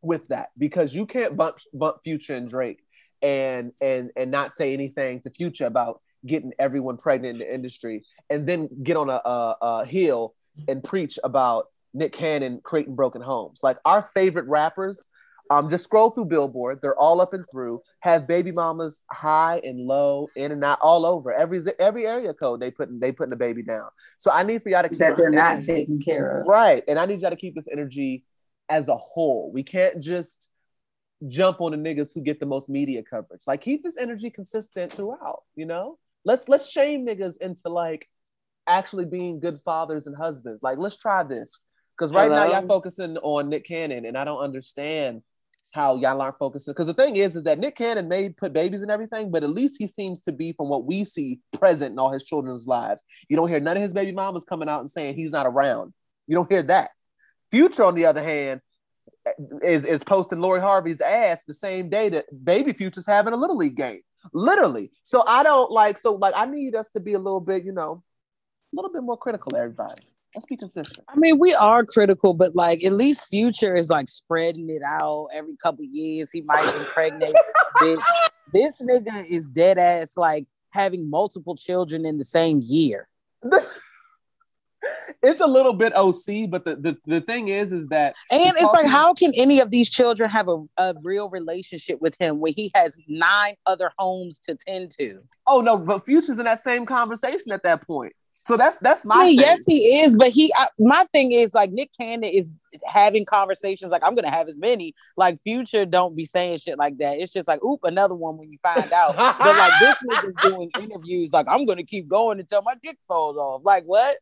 with that because you can't bump bump Future and Drake and and and not say anything to Future about getting everyone pregnant in the industry and then get on a, a, a hill and preach about Nick Cannon creating broken homes. Like our favorite rappers, um, just scroll through Billboard. They're all up and through. Have baby mamas high and low, in and out, all over. Every every area code they putting they putting the baby down. So I need for y'all to keep that they're not energy- taken care of. right, and I need y'all to keep this energy as a whole. We can't just jump on the niggas who get the most media coverage. Like keep this energy consistent throughout. You know, let's let's shame niggas into like actually being good fathers and husbands. Like let's try this because right now y'all focusing on Nick Cannon, and I don't understand how y'all aren't focusing. Because the thing is, is that Nick Cannon may put babies and everything, but at least he seems to be, from what we see, present in all his children's lives. You don't hear none of his baby mamas coming out and saying he's not around. You don't hear that. Future, on the other hand, is is posting Lori Harvey's ass the same day that Baby Future's having a little league game, literally. So I don't like. So like, I need us to be a little bit, you know, a little bit more critical. Everybody, let's be consistent. I mean, we are critical, but like at least Future is like spreading it out every couple years. He might impregnate bitch. This nigga is dead ass like having multiple children in the same year. it's a little bit OC, but the, the, the thing is, is that And it's like, how can any of these children have a, a real relationship with him when he has nine other homes to tend to? oh no, but Future's in that same conversation at that point. So that's that's my I mean, thing. yes, he is, but he. I, my thing is like Nick Cannon is having conversations like I'm gonna have as many. Like Future, don't be saying shit like that. It's just like, oop, another one when you find out. but like this nigga's doing interviews like I'm gonna keep going until my dick falls off. Like what?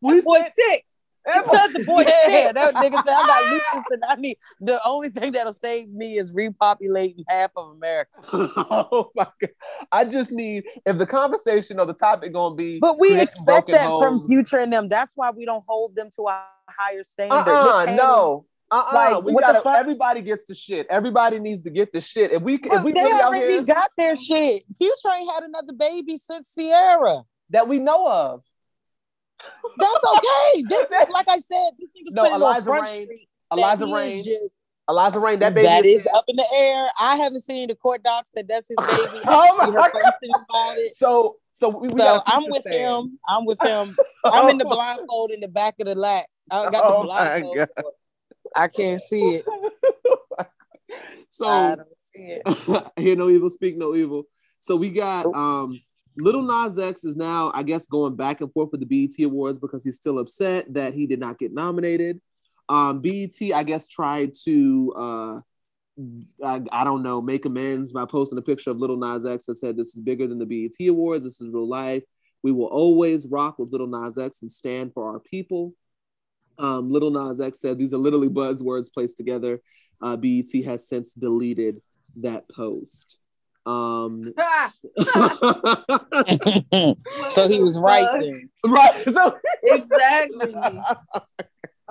We Boy, said- sick. It's because the boy yeah, sick. that nigga said I got lupus and I need the only thing that'll save me is repopulating half of America. oh my god! I just need if the conversation or the topic gonna be. But we expect that from. Future and them. That's why we don't hold them to a higher standard. Uh-uh, no. Uh-uh. Like, we what gotta everybody gets the shit. Everybody needs to get the shit. If we if Well, we they really out already here got their shit. Future ain't had another baby since Ciara. that we know of. That's okay. This is like I said. This nigga's No, Eliza Reign-. Eliza Reign. is just- Eliza Reign, that baby that is his. up in the air. I haven't seen the court docs that that's his baby. Oh my God. So, so we, we so got I'm with him. I'm with him. I'm in the blindfold in the back of the lap. I got Oh the blindfold. I can't see it. I so don't see it. hear no evil, speak no evil. So we got um Little Nas X is now, I guess, going back and forth with the BET Awards because he's still upset that he did not get nominated. Um, BET, I guess, tried to uh I, I don't know, make amends by posting a picture of Little Nas X that said this is bigger than the BET Awards, this is real life. We will always rock with Little Nas X and stand for our people. Um, Little Nas X said these are literally buzzwords placed together. Uh, BET has since deleted that post. Um, so he was right then. right. So exactly.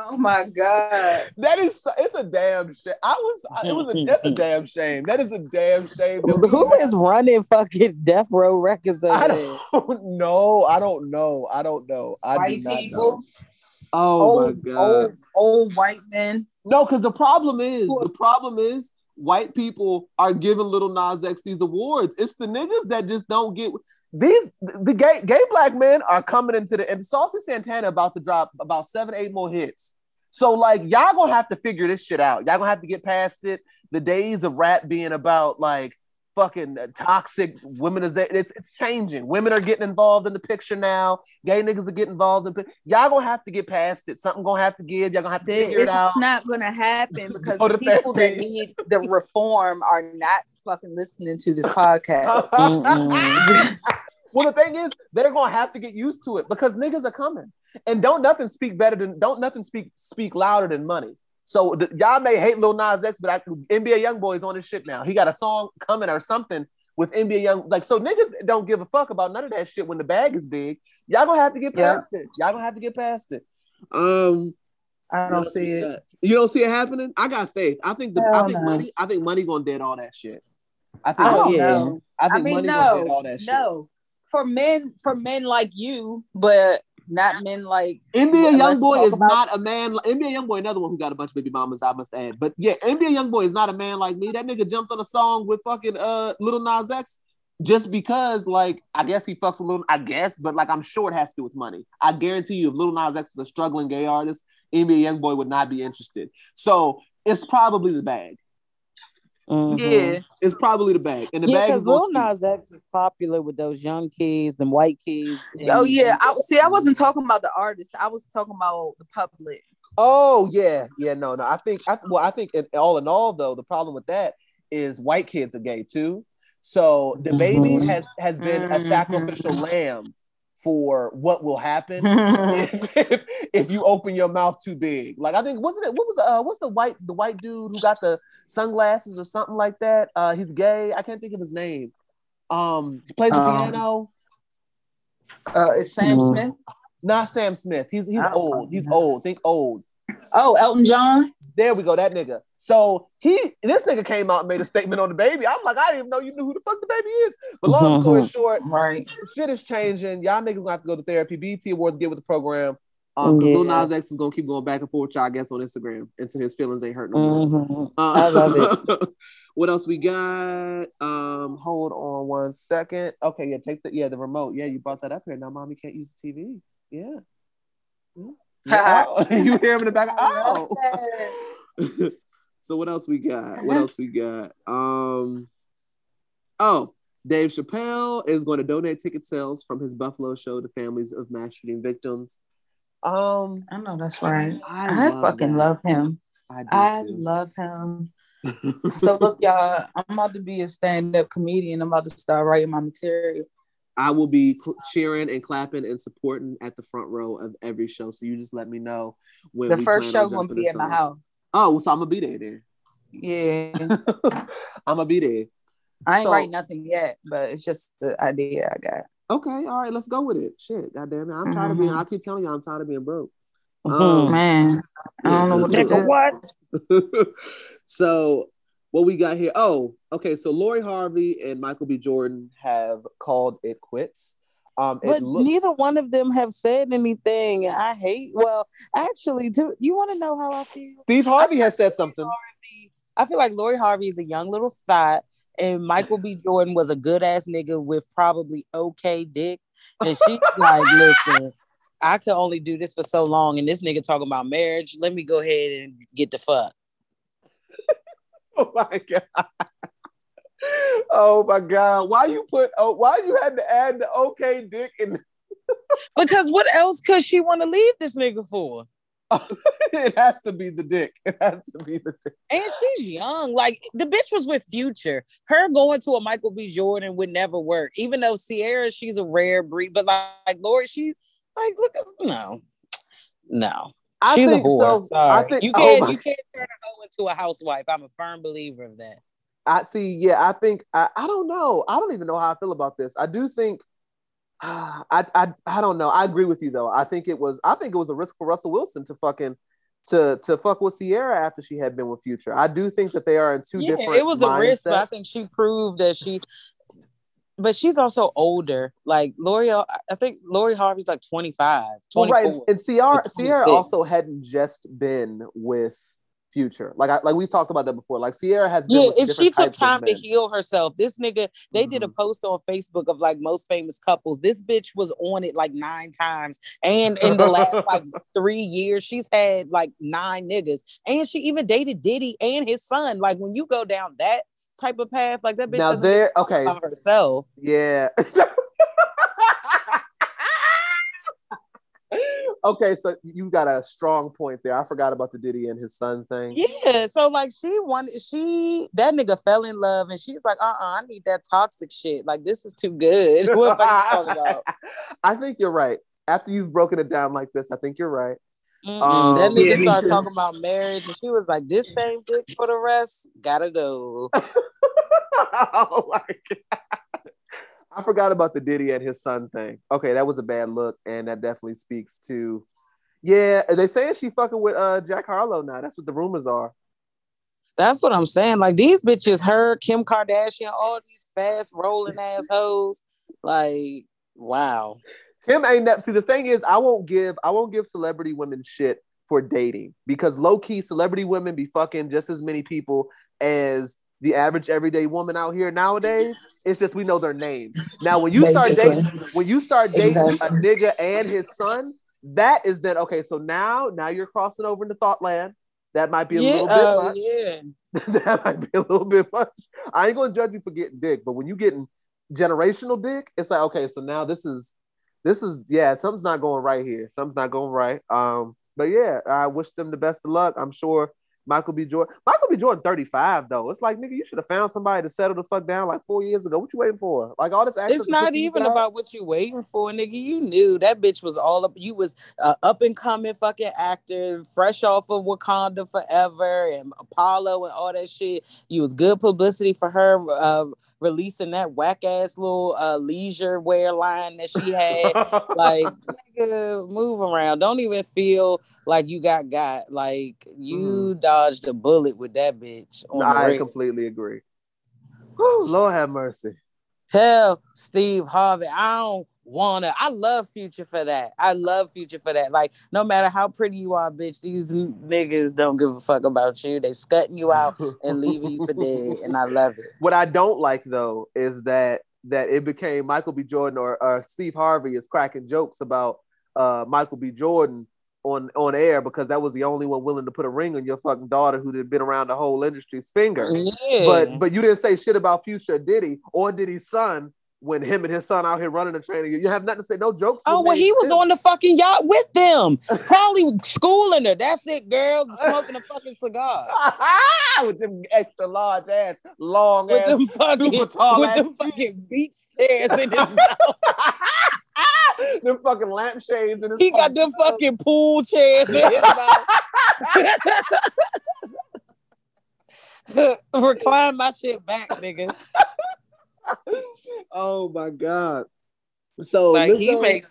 Oh my god. that is it's a damn shame. I was it was a that's a damn shame. That is a damn shame. that we Who is running fucking Death Row Records over I don't know. I don't know. I don't know. I do White not people, know. Oh my god. old, old white men. No, because the problem is the problem is white people are giving Little Nas X these awards. It's the niggas that just don't get these. The gay gay black men are coming into the and Saucy Santana about to drop about seven eight more hits. So like y'all gonna have to figure this shit out. Y'all gonna have to get past it. The days of rap being about like fucking toxic womenization. It's it's changing. Women are getting involved in the picture now. Gay niggas are getting involved in. Y'all gonna have to get past it. Something gonna have to give. Y'all gonna have to They- figure it out. it's not gonna happen because Go the to people that need the reform are not fucking listening to this podcast. well, the thing is, they're gonna have to get used to it because niggas are coming, and don't nothing speak better than don't nothing speak speak louder than money. So the, y'all may hate Lil Nas X, but I, NBA YoungBoy is on his shit now. He got a song coming or something with NBA Young. Like so, niggas don't give a fuck about none of that shit when the bag is big. Y'all gonna have to get Yeah. past it. Y'all gonna have to get past it. Um, I don't see it. You don't see it happening. I got faith. I think the I Hell think no. money. I think money gonna dead all that shit. I think I don't money- know. I I think mean, money gonna dead no, all that shit. no. For men, for men like you, but not men like NBA Let's YoungBoy is about- not a man. NBA YoungBoy, another one who got a bunch of baby mamas, I must add. But yeah, NBA YoungBoy is not a man like me. That nigga jumped on a song with fucking uh Little Nas X just because, like, I guess he fucks with Little. I guess, but like, I'm sure it has to do with money. I guarantee you, if Little Nas X was a struggling gay artist, NBA YoungBoy would not be interested. So it's probably the bag. Mhm. yeah. It's probably the bag, and the Yeah, bag because is gonna Lil. Nas X is popular with those young kids, them white kids. Oh and- yeah. I see. I wasn't talking about the artist. I was talking about the public. Oh yeah, yeah, no, no. I think, I, well, I think, in, all in all, though, the problem with that is white kids are gay too. So the baby Mhm. has has been a Mhm. sacrificial lamb for what will happen if, if, if you open your mouth too big. Like I think wasn't it? What was uh? What's the white the white dude who got the sunglasses or something like that? Uh, he's gay. I can't think of his name. Um, he plays the Um, piano. Uh, it's Sam Mhm. Smith. Not Sam Smith. He's he's I don't old. He's old. Think old. Oh, Elton John. There we go, that nigga. So he, this nigga came out and made a statement on the baby. I'm like, I didn't even know you knew who the fuck the baby is. But long story short, Right. shit is changing. Y'all niggas gonna have to go to therapy. BT Awards get with the program. Um, 'cause Lil Yeah. Nas X is gonna keep going back and forth, y'all, I guess, on Instagram until his feelings ain't hurt no more. Mhm. Uh, I love it. what else we got? Um, hold on one second. Okay, yeah, take the yeah the remote. Yeah, you brought that up here. Now, mommy can't use the TV. Yeah. Yeah. Yeah. Oh, you hear him in the back. Oh. so what else we got? What else we got? Um oh, Dave Chappelle is going to donate ticket sales from his Buffalo show to families of mass shooting victims. Um, I know that's right. I, I, love fucking that. love him. I, do I love him. So look, y'all, I'm about to be a stand-up comedian. I'm about to start writing my material. I will be cl- cheering and clapping and supporting at the front row of every show. So you just let me know when The we first show on gonna jumping be the at my house. Oh, so I'm gonna be there then. Yeah, I'm gonna be there. I ain't So- write nothing yet, but it's just the idea I got. Okay, all right, let's go with it. Shit, goddamn it, I'm tired of being. Mhm. I keep telling you, I'm tired of being broke. Oh Um, Man, I don't know what to Nigga, do. what? so what we got here? Oh, okay. So Lori Harvey and Michael B. Jordan have called it quits. Um, it But looks- neither one of them have said anything. I hate. Well, actually, to, you want to know how I feel? Steve Harvey has said something. Harvey- I feel like Lori Harvey is a young little thought, and Michael B. Jordan was a good ass nigga with probably okay dick. And she's like, listen, I could only do this for so long, and this nigga talking about marriage. Let me go ahead and get the fuck. Oh my god. Oh my god. Why you put oh why you had to add the okay dick in Because what else could she want to leave this nigga for? it has to be the dick. It has to be the dick. And she's young. Like the bitch was with Future. Her going to a Michael B. Jordan would never work. Even though Ciara, she's a rare breed. But like, like Lori, she like look no, no. I she's a think whore. so. Sorry. I think you oh can't my- you can't turn a hoe into a housewife. I'm a firm believer of that. I see. Yeah, I think I, I don't know. I don't even know how I feel about this. I do think I, I I don't know. I agree with you though. I think it was I think it was a risk for Russell Wilson to fucking to to fuck with Ciara after she had been with Future. I do think that they are in two yeah, different. it was a risk, but I think she proved that she. But she's also older. Like Lori, I think Lori Harvey's like 25, Well, right, and Ciara Ciara also hadn't just been with Future. Like I like we talked about that before. Like Ciara has been Yeah, and she took time to heal herself. This nigga, they did a Mhm. post on Facebook of like most famous couples. This bitch was on it like nine times. And in the last like three years, she's had like nine niggas. And she even dated Diddy and his son. Like when you go down that type of path, like that bitch Now there, okay, herself. yeah. okay, so you got a strong point there. I forgot about the Diddy and his son thing. Yeah, so like she wanted she that nigga fell in love and she's like, uh uh I need that toxic shit. Like this is too good. what fuck you talking about? I think you're right. After you've broken it down like this, I think you're right. Mm-mm. Um, that nigga yeah, started too. talking about marriage and she was like, This same dick for the rest, gotta go. oh my god. I forgot about the Diddy and his son thing. Okay, that was a bad look, and that definitely speaks to yeah, they saying she fucking with uh Jack Harlow now. That's what the rumors are. That's what I'm saying. Like these bitches, her, Kim Kardashian, all these fast rolling ass hoes. Like, wow. Kim ain't that see the thing is I won't give I won't give celebrity women shit for dating because low key celebrity women be fucking just as many people as the average everyday woman out here nowadays. It's just we know their names. Now when you start dating when you start dating Exactly. a nigga and his son, that is then okay. So now now you're crossing over into thought land. That might be a yeah, little bit uh, much. yeah. that might be a little bit much. I ain't gonna judge you for getting dick, but when you getting generational dick, it's like okay, so now this is this is yeah, something's not going right here. Something's not going right. Um, but yeah, I wish them the best of luck. I'm sure Michael B. Jordan, Michael B. Jordan, 35 though. It's like nigga, you should have found somebody to settle the fuck down like four years ago. What you waiting for? Like all this It's not even about what you waiting for, nigga. You knew that bitch was all up. You was uh, up and coming fucking actor, fresh off of Wakanda Forever and Apollo and all that shit. You was good publicity for her uh, releasing that whack ass little uh, leisure wear line that she had. like, nigga, move around. Don't even feel like you got got. Like you dodged a bullet with that bitch. The I completely agree. Whew, Lord have mercy. tell Steve Harvey, I don't wanna. I love Future for that. I love Future for that. Like, no matter how pretty you are, bitch, these niggas don't give a fuck about you. They scutting you out and leaving you for dead, and I love it. What I don't like though is that that it became Michael B. Jordan or, or Steve Harvey is cracking jokes about uh, Michael B. Jordan on on air because that was the only one willing to put a ring on your fucking daughter who had been around the whole industry's finger. Yeah, But but you didn't say shit about Future Diddy or Diddy's son when him and his son out here running the train. You have nothing to say. No jokes. Oh well, he was them. on the fucking yacht with them, probably schooling her. That's it, girl. Smoking a fucking cigar with them extra large ass, long with ass, them fucking super tall with ass them fucking beach chairs in his mouth. them fucking lampshades in his He got them fucking pool chairs in his mouth. Recline my shit back, nigga. oh my god. So Like he Lizzo- makes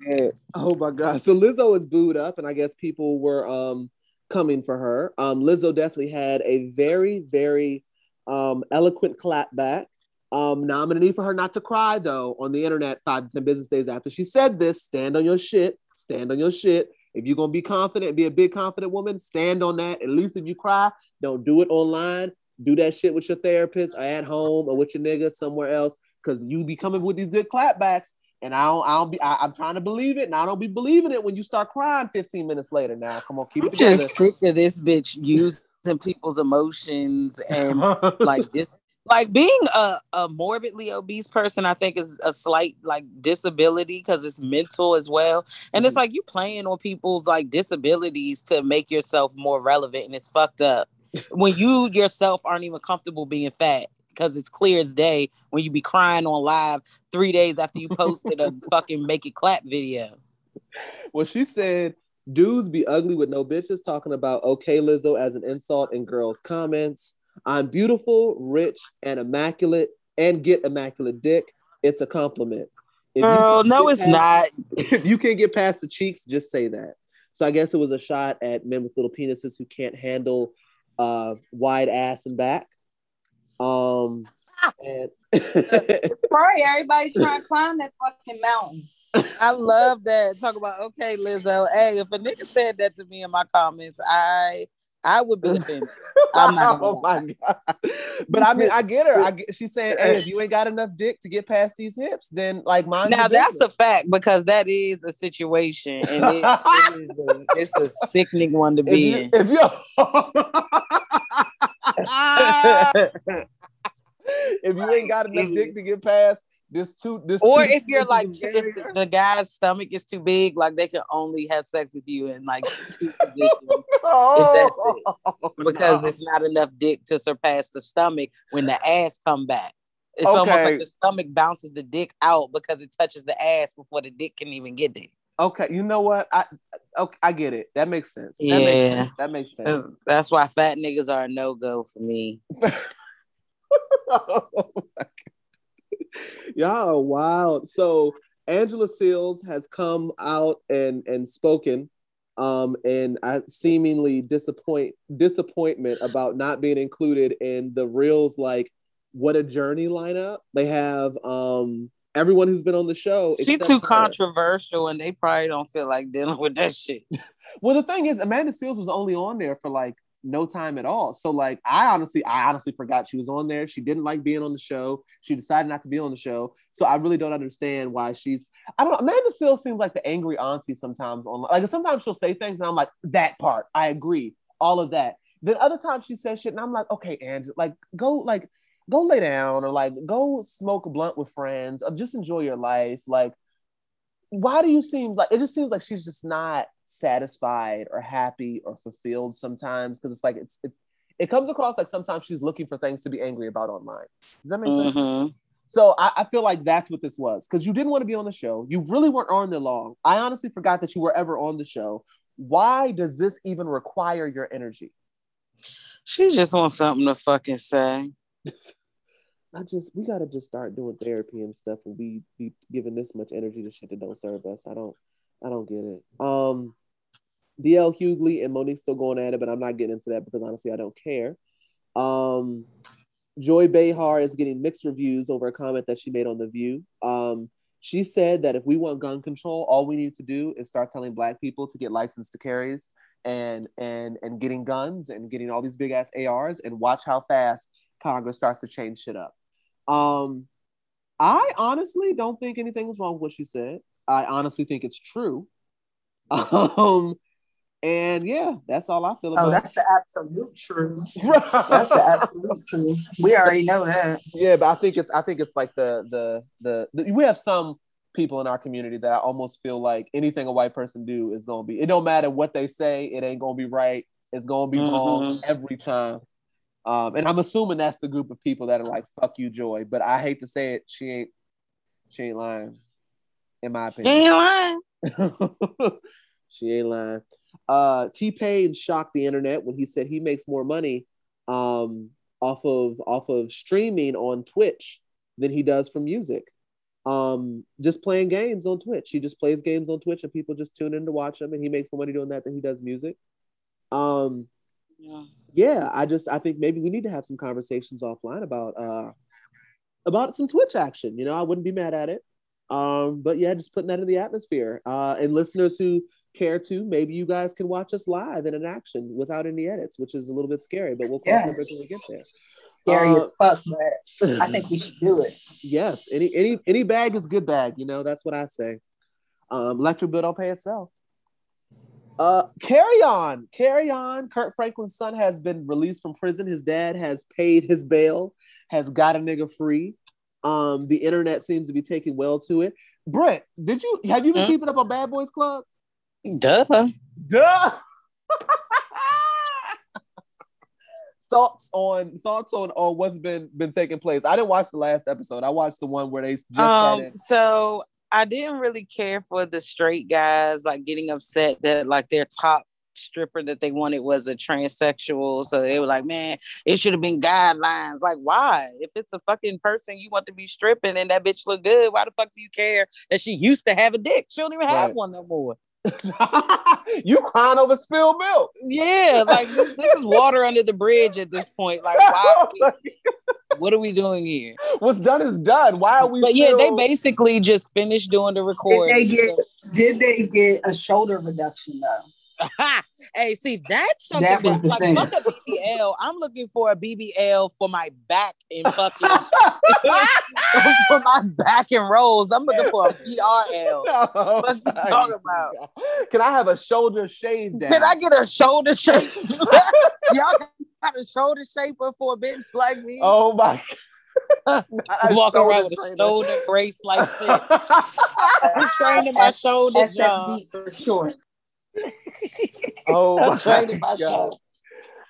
me. Oh my god. So Lizzo is booed up, and I guess people were um coming for her. Um, Lizzo definitely had a very, very um eloquent clap back. Um, now I'm gonna need for her not to cry though on the internet five to ten business days after she said this. Stand on your shit. Stand on your shit. If you're gonna be confident be a big confident woman, stand on that. At least if you cry, don't do it online. Do that shit with your therapist or at home or with your nigga somewhere else. Cause you be coming with these good clapbacks And I don't, I don't be, I, am trying to believe it, and I don't be believing it when you start crying 15 minutes later. Now, come on, keep I'm it together. just sick of this bitch using people's emotions and like this like being a, a morbidly obese person i think is a slight like disability because it's mental as well and Mm-hmm. it's like you playing on people's like disabilities to make yourself more relevant and it's fucked up when you yourself aren't even comfortable being fat because it's clear as day when you be crying on live three days after you posted a fucking make it clap video well, she said, dudes be ugly with no bitches, talking about okay Lizzo as an insult in girls' comments. I'm beautiful, rich, and immaculate, and get immaculate dick. It's a compliment. If girl no it's past- not If you can't get past the cheeks, just say that. So I guess it was a shot at men with little penises who can't handle uh, wide ass and back. Um, and Sorry, everybody's trying to climb that fucking mountain. I love that. Talk about okay, Lizzo. Hey, if a nigga said that to me in my comments, I I would be offended. I'm not oh my god! But I mean, I get her. I get, she's saying, "Hey, if you ain't got enough dick to get past these hips, then like mine." Now that's a fact because that is a situation, and it, it is a, it's a sickening one to if be you, in. if you if you ain't got enough dick to get past this two this Or two if you're like, if the guy's stomach is too big, like they can only have sex with you in like two positions oh, because no. it's not enough dick to surpass the stomach when the ass come back. It's almost like the stomach bounces the dick out because it touches the ass before the dick can even get there. okay. You know what? I okay, I get it. That makes sense. That Yeah. makes sense. That makes sense. That's- why fat niggas are a no go for me. Oh. Y'all are wild. So Amanda Seales has come out and and spoken um and I seemingly disappoint disappointment about not being included in the reels like what a journey lineup. They have um everyone who's been on the show. She except too her. controversial and they probably don't feel like dealing with that shit. Well, the thing is, Amanda Seales was only on there for like no time at all. So, like, I honestly, I honestly forgot she was on there. She didn't like being on the show. She decided not to be on the show. So, I really don't understand why she's. I don't know. Amanda Seales seems like the angry auntie sometimes on. Like, sometimes she'll say things, and I'm like, that part, I agree, all of that. Then other times she says shit, and I'm like, okay, Andrew, like, go, like, go lay down, or like, go smoke a blunt with friends, or just enjoy your life, like why do you seem like it just seems like she's just not satisfied or happy or fulfilled sometimes because it's like it's it, it comes across like sometimes she's looking for things to be angry about online does that make sense Mhm. so I, I feel like that's what this was because you didn't want to be on the show you really weren't on there long i honestly forgot that you were ever on the show why does this even require your energy She just wants something to fucking say. I just we gotta just start doing therapy and stuff and we be giving this much energy to shit that don't serve us. I don't I don't get it. Um DL Hughley and Mo'Nique still going at it, but I'm not getting into that because honestly I don't care. Um Joy Behar is getting mixed reviews over a comment that she made on The View. Um, she said that if we want gun control, all we need to do is start telling black people to get licensed to carries and and and getting guns and getting all these big ass ARs and watch how fast Congress starts to change shit up. Um, I honestly don't think anything's wrong with what she said. I honestly think it's true. Um, and yeah, that's all I feel about. Oh, that's the absolute truth. That's the absolute truth. We already know that. yeah, but I think it's I think it's like the, the the the we have some people in our community that I almost feel like anything a white person do is gonna be. It don't matter what they say, it ain't gonna be right. It's gonna be wrong Mhm. every time. Um, and I'm assuming that's the group of people that are like, "Fuck you, Joy." But I hate to say it, she ain't she ain't lying, in my She opinion. ain't lying. she ain't lying. Uh, T-Pain shocked the internet when he said he makes more money um, off of off of streaming on Twitch than he does from music. Um, just playing games on Twitch. He just plays games on Twitch, and people just tune in to watch him, and he makes more money doing that than he does music. Um, Yeah. yeah, I just I think maybe we need to have some conversations offline about uh about some Twitch action. You know, I wouldn't be mad at it. Um, but yeah, just putting that in the atmosphere. Uh, and listeners who care to, maybe you guys can watch us live in an action without any edits, which is a little bit scary, but we'll cross Yes. that bridge when we get there. Scary Uh, as fuck, but I think we should do it. Yes, any any any bag is good bag. You know, that's what I say. Um, electric bill don't pay itself. Uh, carry on, carry on. Kirk Franklin's son has been released from prison. His dad has paid his bail, has got a nigga free. Um, the internet seems to be taking well to it. Brett, did you have you been Hmm? keeping up on Bad Boys Club? Duh. Duh. thoughts on thoughts on on what's been been taking place. I didn't watch the last episode. I watched the one where they just Um, so I didn't really care for the straight guys like getting upset that like their top stripper that they wanted was a transsexual. So they were like, man, it should have been guidelines. Like, why? If it's a fucking person you want to be stripping and that bitch look good, why the fuck do you care that she used to have a dick? She don't even have Right. one no more. you crying over spilled milk. Yeah, like this, this is water under the bridge at this point. Like, why? what are we doing here? What's done is done. Why are we? But yeah, they basically just finished doing the Did they get did they get a shoulder reduction though? hey, see, that's something That was that, like fuck a BBL. I'm looking for a BBL for my back and fucking for my back and rolls. I'm looking for a BRL. No. Oh what you talking about? Can I have a shoulder shave down? Can I get a shoulder shape? Y'all got a shoulder shaper for a bitch like me? Oh my! God. Walk around with a shoulder brace like this. I'm training my shoulders, y'all. For short. oh I'm my training my god!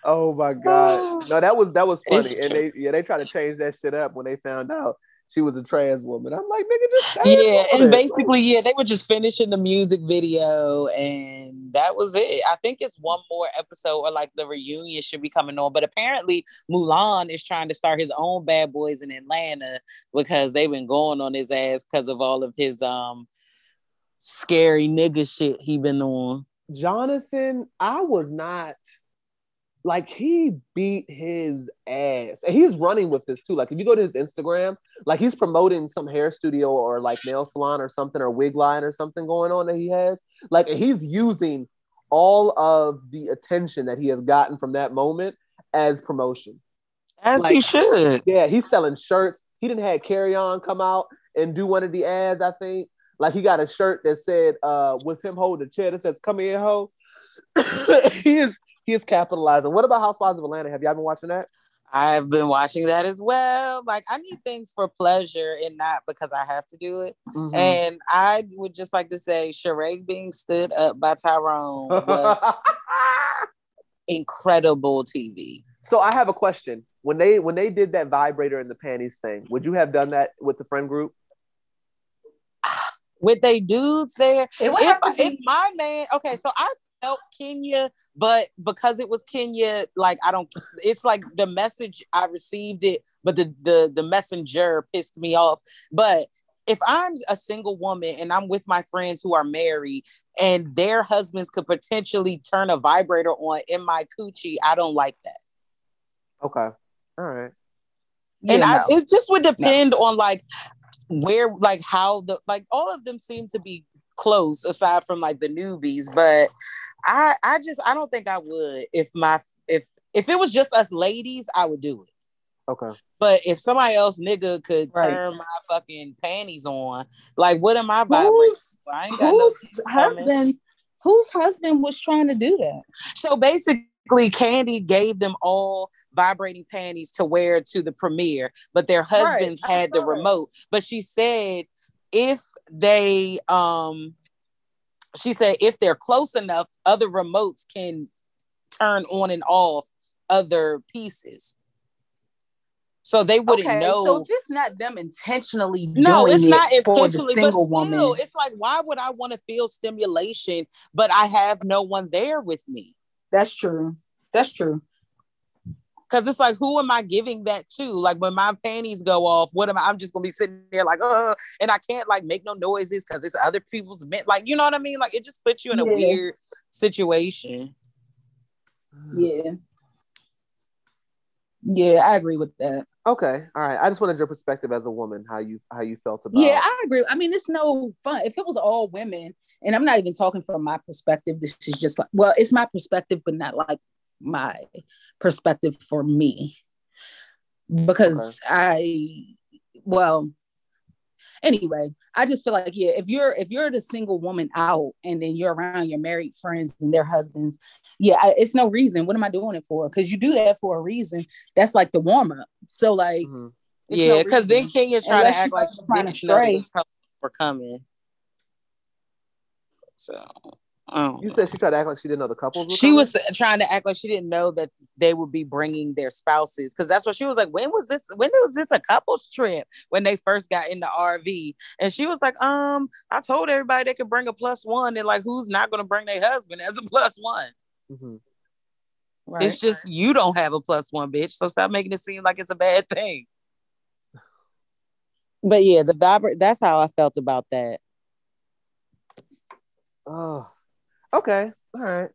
Oh my god! No, that was that was funny, and they yeah they tried to change that shit up when they found out she was a trans woman. I'm like, nigga, just Yeah, and basically, yeah, they were just finishing the music video, and that was it. I think it's one more episode, or like the reunion should be coming on. But apparently, Mulan is trying to start his own Bad Boys in Atlanta because they've been going on his ass because of all of his um scary nigga shit he been on. Jonathan, I was not like he beat his ass. And he's running with this too. Like if you go to his Instagram, like he's promoting some hair studio or like nail salon or something or wig line or something going on that he has. Like he's using all of the attention that he has gotten from that moment as promotion. As Like- he should. Yeah, he's selling shirts. He didn't have Carry On come out and do one of the ads, I think. Like he got a shirt that said, uh, with him holding the chair that says, Come here, ho. he is he is capitalizing. What about Housewives of Atlanta? Have y'all been watching that? I've been watching that as well. Like I need things for pleasure and not because I have to do it. Mm-hmm. And I would just like to say, Sheree being stood up by Tyrone was incredible TV. so I have a question. When they when they did that vibrator in the panties thing, would you have done that with the friend group? With they dudes there, It would if, have if my man, okay, so I felt Kenya, but because it was Kenya, like I don't, it's like the message I received it, but the the the messenger pissed me off. But if I'm a single woman and I'm with my friends who are married and their husbands could potentially turn a vibrator on in my coochie, I don't like that. Okay. All right. and Yeah, I, no. it just would depend on like where like how the like all of them seem to be close aside from like the newbies but i i just i don't think i would if my if if it was just us ladies i would do it Okay. but if somebody else nigga could Right. turn my fucking panties on like what am i vibrating whose i ain't got no whose teeth coming. husband whose husband was trying to do that So basically, Kandi gave them all vibrating panties to wear to the premiere, but their husbands I had the remote. But she said if they um she said if they're close enough, other remotes can turn on and off other pieces. So they wouldn't okay know. so it's not them intentionally no, it's not the intentionally, but still, woman it's like, why would I want to feel stimulation, but I have no one there with me? That's true that's true Cause it's like, who am I giving that to? Like when my panties go off, what am I? I'm just gonna be sitting there like, uh, and I can't like make no noises because it's other people's meant. Like, you know what I mean? Like it just puts you in a Yeah. weird situation. yeah yeah i agree with that Okay. All right. I just wanted your perspective as a woman, how you how you felt about it. Yeah, I agree. I mean, it's no fun. If it was all women, and I'm not even talking from my perspective, this is just like, well, it's my perspective, but not like my perspective for me. Because I, well, anyway, I just feel like yeah, if you're if you're the single woman out and then you're around your married friends and their husbands, yeah, I, it's no reason. What am I doing it for? Because you do that for a reason. That's like the warm up. So like, Mhm. it's Yeah, no because then reason. Kenya tried Unless to act like go she find didn't a know stray. these colors were coming. So I You said she tried to act like she didn't know the couples. she coming? was trying to act like she didn't know that they would be bringing their spouses because that's what she was like. When was this? When was this a couples trip? When they first got in the RV, and she was like, "Um, I told everybody they could bring a plus one, and like, who's not going to bring their husband as a plus one? Mhm. Right. It's just you don't have a plus one, bitch. So stop making it seem like it's a bad thing." But yeah, the vibrate. That's how I felt about that. Oh, okay, all right.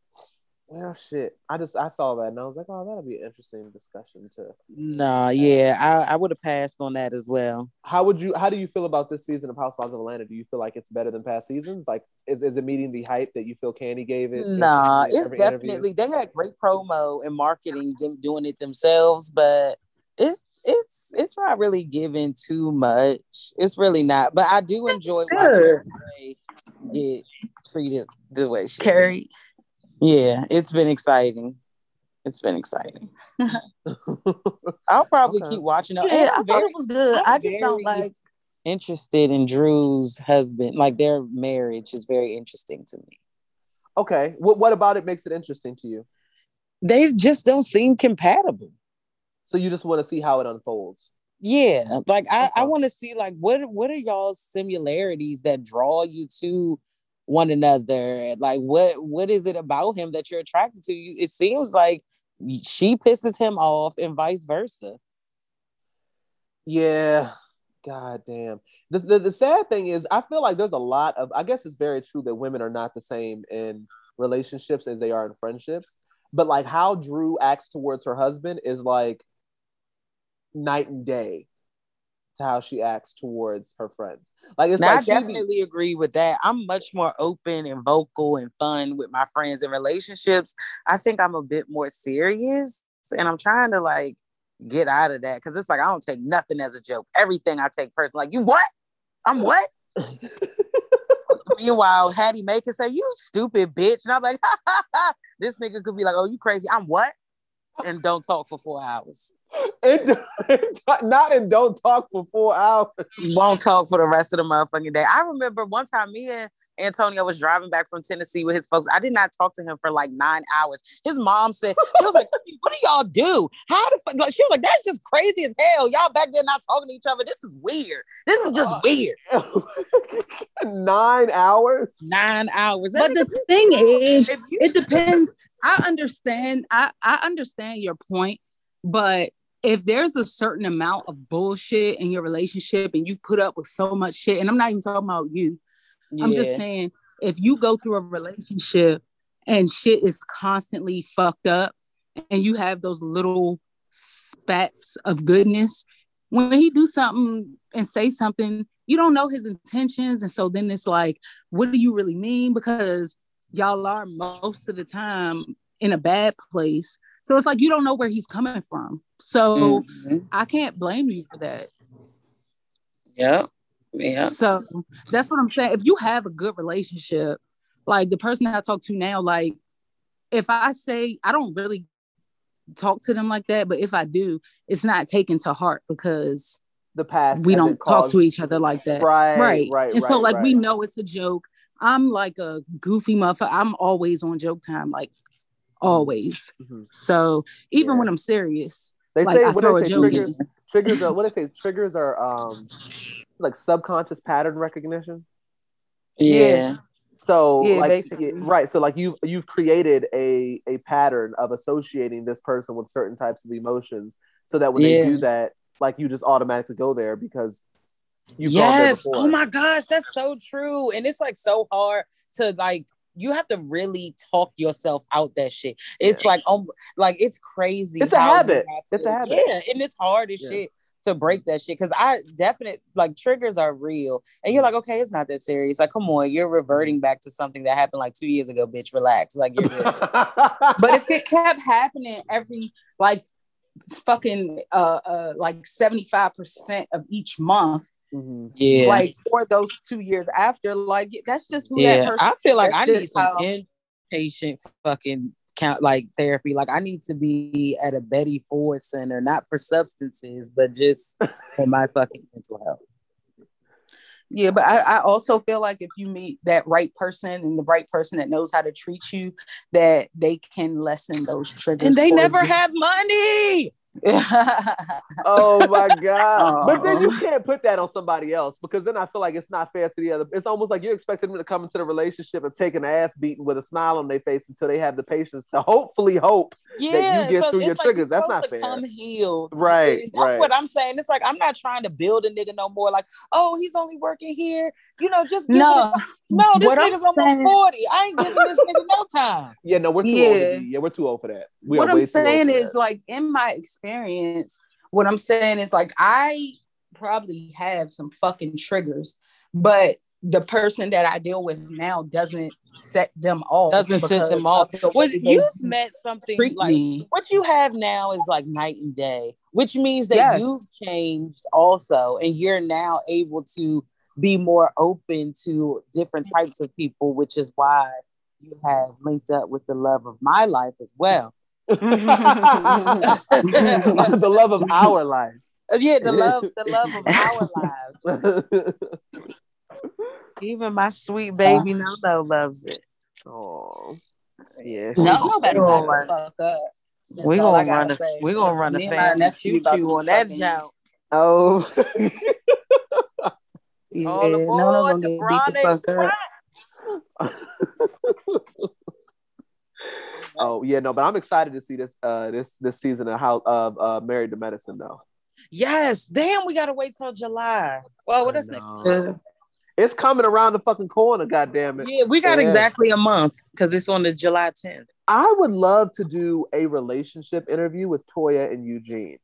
Well, shit. I just I saw that and I was like, oh, that'll be an interesting discussion too. Nah, yeah, I, I would have passed on that as well. How would you? How do you feel about this season of Housewives of Atlanta? Do you feel like it's better than past seasons? Like, is, is it meeting the hype that you feel Kandi gave it? Nah, in it's every interview? definitely they had great promo and marketing, them doing it themselves, but it's it's it's not really giving too much. It's really not. But I do enjoy watching Good. Get treated the way she Carrie. Yeah, it's been exciting. It's been exciting. I'll probably Okay. keep watching it. Yeah, And I I'm thought very it was good. I'm I just don't like. interested in Drew's husband. Like their marriage is very interesting to me. okay. What What about it makes it interesting to you? They just don't seem compatible. So you just want to see how it unfolds. Yeah, like I, I want to see like what what are y'all's similarities that draw you to one another? Like what what is it about him that you're attracted to? It seems like she pisses him off and vice versa. Yeah. God damn. The, the the sad thing is I feel like there's a lot of I guess it's very true that women are not the same in relationships as they are in friendships. But like how Drew acts towards her husband is like night and day to how she acts towards her friends. Like it's Now, like I she be, definitely agree with that. I'm much more open and vocal and fun with my friends and relationships. I think I'm a bit more serious, and I'm trying to like get out of that because it's like I don't take nothing as a joke. Everything I take personal. Like you what? I'm what? Meanwhile, Hattie can say, "You stupid bitch," and I'm like. "This nigga could be like, oh, you crazy? I'm what?" And don't talk for four hours. and, not and don't talk for four hours. won't talk for the rest of the motherfucking day. I remember one time me and Antonio was driving back from Tennessee with his folks. I did not talk to him for like nine hours. His mom said, she was like, what do y'all do? How the fuck? Like, she was like, that's just crazy as hell. Y'all back there not talking to each other. This is weird. This is just uh, weird. Nine hours. Nine hours. But the thing is, it depends. I understand. I I understand your point, but if there's a certain amount of bullshit in your relationship and you've put up with so much shit, and I'm not even talking about you, I'm just saying if you go through a relationship and shit is constantly fucked up and you have those little spats of goodness, when he do something and say something, you don't know his intentions. And so then it's like, what do you really mean? Because y'all are most of the time in a bad place. So it's like you don't know where he's coming from. So Mhm. I can't blame you for that. Yeah. Yeah. So that's what I'm saying. If you have a good relationship, like the person that I talk to now, like if I say I don't really talk to them like that, but if I do, it's not taken to heart because The past. we hasn't don't talk caused- to each other like that. Right, right. right, And so right, like we know it's a joke. I'm like a goofy motherfucker. I'm always on joke time, like always. Mhm. So even Yeah. when I'm serious, They like say I what throw they say joke triggers. Triggers are what they say. Triggers are um like subconscious pattern recognition. Yeah. So Yeah, like basically. right. So like you've you've created a a pattern of associating this person with certain types of emotions, so that when Yeah. they do that, like you just automatically go there because you've yes. Oh my gosh, that's so true. And it's like so hard to like you have to really talk yourself out that shit. It's like um like it's crazy. It's a habit. have It's a habit. Yeah, and it's hard as Yeah. shit to break that shit because I definitely like triggers are real. And you're like, okay, it's not that serious. Like, come on, you're reverting back to something that happened like two years ago, bitch. Relax. Like you're good. But if it kept happening every like fucking uh, uh like 75% of each month Mhm. Yeah. like for those two years after like that's just who that yeah. person I feel like I need some how- inpatient fucking count like therapy. Like I need to be at a Betty Ford center, not for substances, but just for my fucking mental health. Yeah, but I, I also feel like if you meet that right person and the right person that knows how to treat you, that they can lessen those triggers. And they never you. have money. Oh my god! but then you uh-uh. can't put that on somebody else because then I feel like it's not fair to the other. It's almost like you're expecting them to come into the relationship and take an ass beating with a smile on their face until they have the patience to hopefully hope. Yeah, that you get so through your like triggers. That's not fair. Come healed, Right, That's right. what I'm saying. It's like I'm not trying to build a nigga no more. Like, oh, he's only working here. You know, just give no, it a- no. This What I'm nigga's almost saying- forty. I ain't giving this nigga no time. Yeah, no, we're too old. Yeah. To yeah, we're too old for that. We what I'm way too old saying is like in my experience, what I'm saying is like I probably have some fucking triggers, but the person that I deal with now doesn't set them off. Doesn't set them off. of Was you've met something like me. what you have now is like night and day, which means that Yes. you've changed also, and you're now able to be more open to different types of people, which is why you have linked up with the love of my life as well. the love of our life. Uh, yeah, the love, the love of our lives. Even my sweet baby no no loves it. oh, yeah. No, no better We back gonna the fuck up. That's We gonna run a say. we gonna run a and my family nephew choo about choo to on that fucking- jump. Oh. Yeah, All no, no, aboard gonna the get beat the fuck up. oh yeah, no, but I'm excited to see this uh this this season of how of uh Married to Medicine though. Yes, damn, we gotta wait till July. Well, what I is next? know. It's coming around the fucking corner, goddamn it. Yeah, we got Yeah. exactly a month because it's on the July 10th. I would love to do a relationship interview with Toya and Eugene.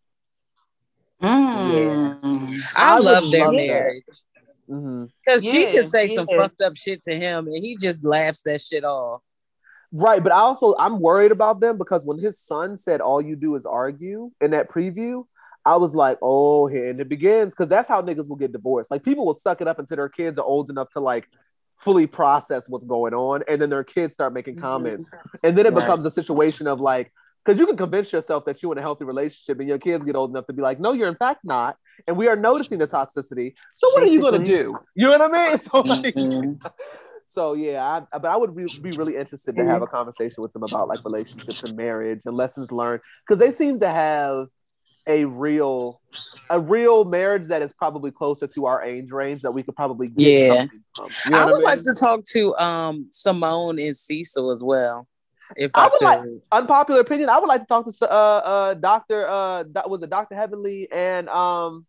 mm. I, I love their love marriage hmm Mm-hmm. because she Yeah, can say some fucked up shit to him and he just laughs that shit off. Right, but I also I'm worried about them because when his son said all you do is argue in that preview, I was like, oh, here and it begins because that's how niggas will get divorced. Like people will suck it up until their kids are old enough to like fully process what's going on, and then their kids start making mm-hmm. comments, and then it Right. becomes a situation of like. Because you can convince yourself that you're in a healthy relationship and your kids get old enough to be like, no, you're in fact not. And we are noticing the toxicity. So what are you going to do? You know what I mean? So like, Mhm. so yeah, I, but I would re- be really interested to have a conversation with them about like relationships and marriage and lessons learned because they seem to have a real, a real marriage that is probably closer to our age range that we could probably get Yeah. something from. You know I would mean? like to talk to um Simone and Cecil as well. If I I, would could. like- Unpopular opinion. I would like to talk to uh uh Doctor uh that was it Doctor Heavenly and um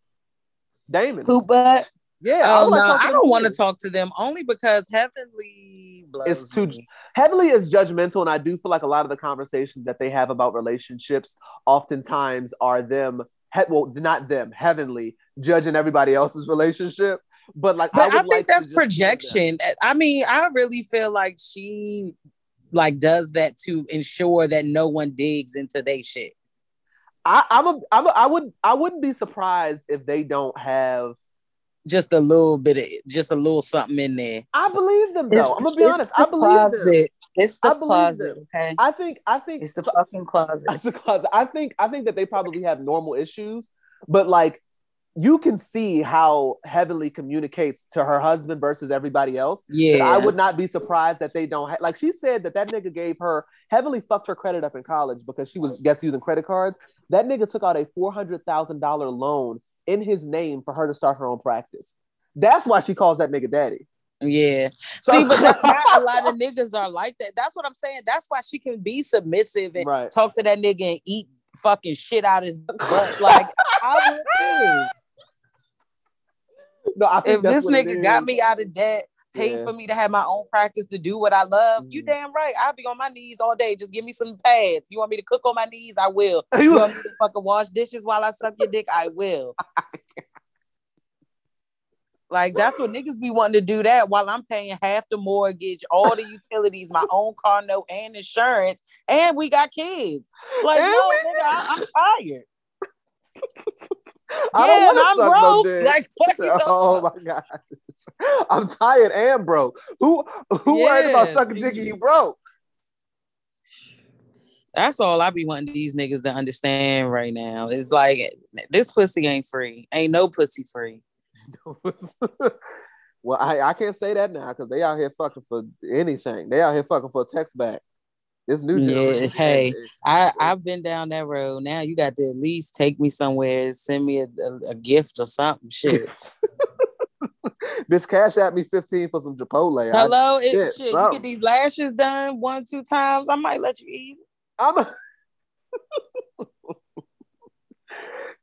Damon. Who but Yeah, I, oh would like no, to talk to I don't want to talk to them only because Heavenly blows It's too- me. Heavenly is judgmental, and I do feel like a lot of the conversations that they have about relationships oftentimes are them, he- well, not them, heavenly judging everybody else's relationship. But like, But I, would think like that's just that. projection. I mean, I really feel like she like does that to ensure that no one digs into their shit. I, I'm a, I'm a, I would, I wouldn't be surprised if they don't have. Just a little bit of just a little something in there. I believe them though. I'm gonna be honest. the I believe them. It's the believe closet, them. okay? I think, I think It's the so- fucking closet. It's the closet. I think I think that they probably have normal issues, but like you can see how Heavenly communicates to her husband versus everybody else. Yeah, I would not be surprised that they don't ha- like. She said that that nigga gave her Heavenly fucked her credit up in college because she was guess using credit cards. That nigga took out a four hundred thousand dollar loan in his name for her to start her own practice. That's why she calls that nigga daddy. Yeah. So- See, but that's not a lot of niggas are like that. That's what I'm saying. That's why she can be submissive and Right. talk to that nigga and eat fucking shit out of his butt. Like I would too. No, I think If this nigga got me out of debt, paid Yeah. for me to have my own practice to do what I love, you Mhm. damn right. I'll be on my knees all day. Just give me some pads. You want me to cook on my knees? I will. You want me to fucking wash dishes while I suck your dick? I will. Like that's what niggas be wanting to do that while I'm paying half the mortgage, all the utilities, my own car note and insurance, and we got kids. Like, And no, nigga, I, I'm tired. I yeah, don't want to suck no broke. dick. Like, fuck you oh my god, I'm tired and broke. Who who worried about sucking dick and you broke? That's all I be wanting these niggas to understand right now. It's like this pussy ain't free. Ain't no pussy free. well, I, I can't say that now because they out here fucking for anything. They out here fucking for a text back. This new Yeah, hey, I I've been down that road. Now you got to at least take me somewhere, send me a, a, a gift or something. Shit. bitch, cash at me fifteen for some Chipotle. I- Hello, it, shit, shit, you get these lashes done one two times. I might let you eat. I'm a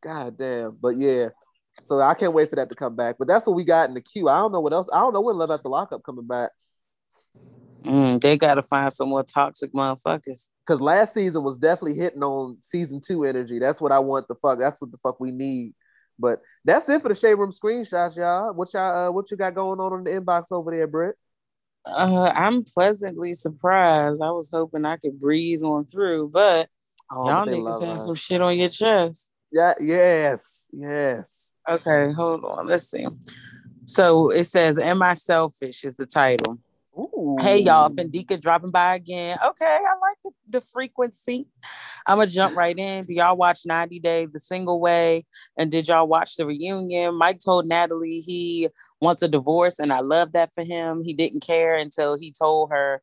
God damn. But yeah. So I can't wait for that to come back. But that's what we got in the queue. I don't know what else. I don't know when Love After Lockup coming back. Mm, they got to find some more toxic motherfuckers. Because last season was definitely hitting on season two energy. That's what I want the fuck. That's what the fuck we need. But that's it for the shade room screenshots, y'all. What y'all uh, what you got going on in the inbox over there, Britt? Uh, I'm pleasantly surprised. I was hoping I could breeze on through, but Oh, y'all but niggas have us. some shit on your chest. Yeah, yes, yes. Okay, hold on. Let's see. So it says, Am I selfish? is the title. Ooh. Hey y'all, Fendika dropping by again. Okay, I like the, the frequency. I'm gonna jump right in. Do y'all watch 90 Day the single way? And did y'all watch the reunion? Mike told Natalie he wants a divorce, and I love that for him. He didn't care until he told her.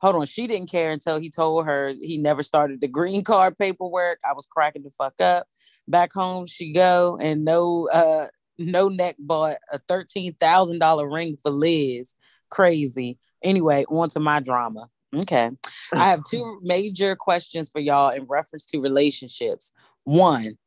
Hold on, she didn't care until he told her he never started the green card paperwork. I was cracking the fuck up. Back home she go, and no uh no neck bought a thirteen thousand dollar ring for Liz. Crazy. Anyway, on to my drama. Okay. I have two major questions for y'all in reference to relationships. One,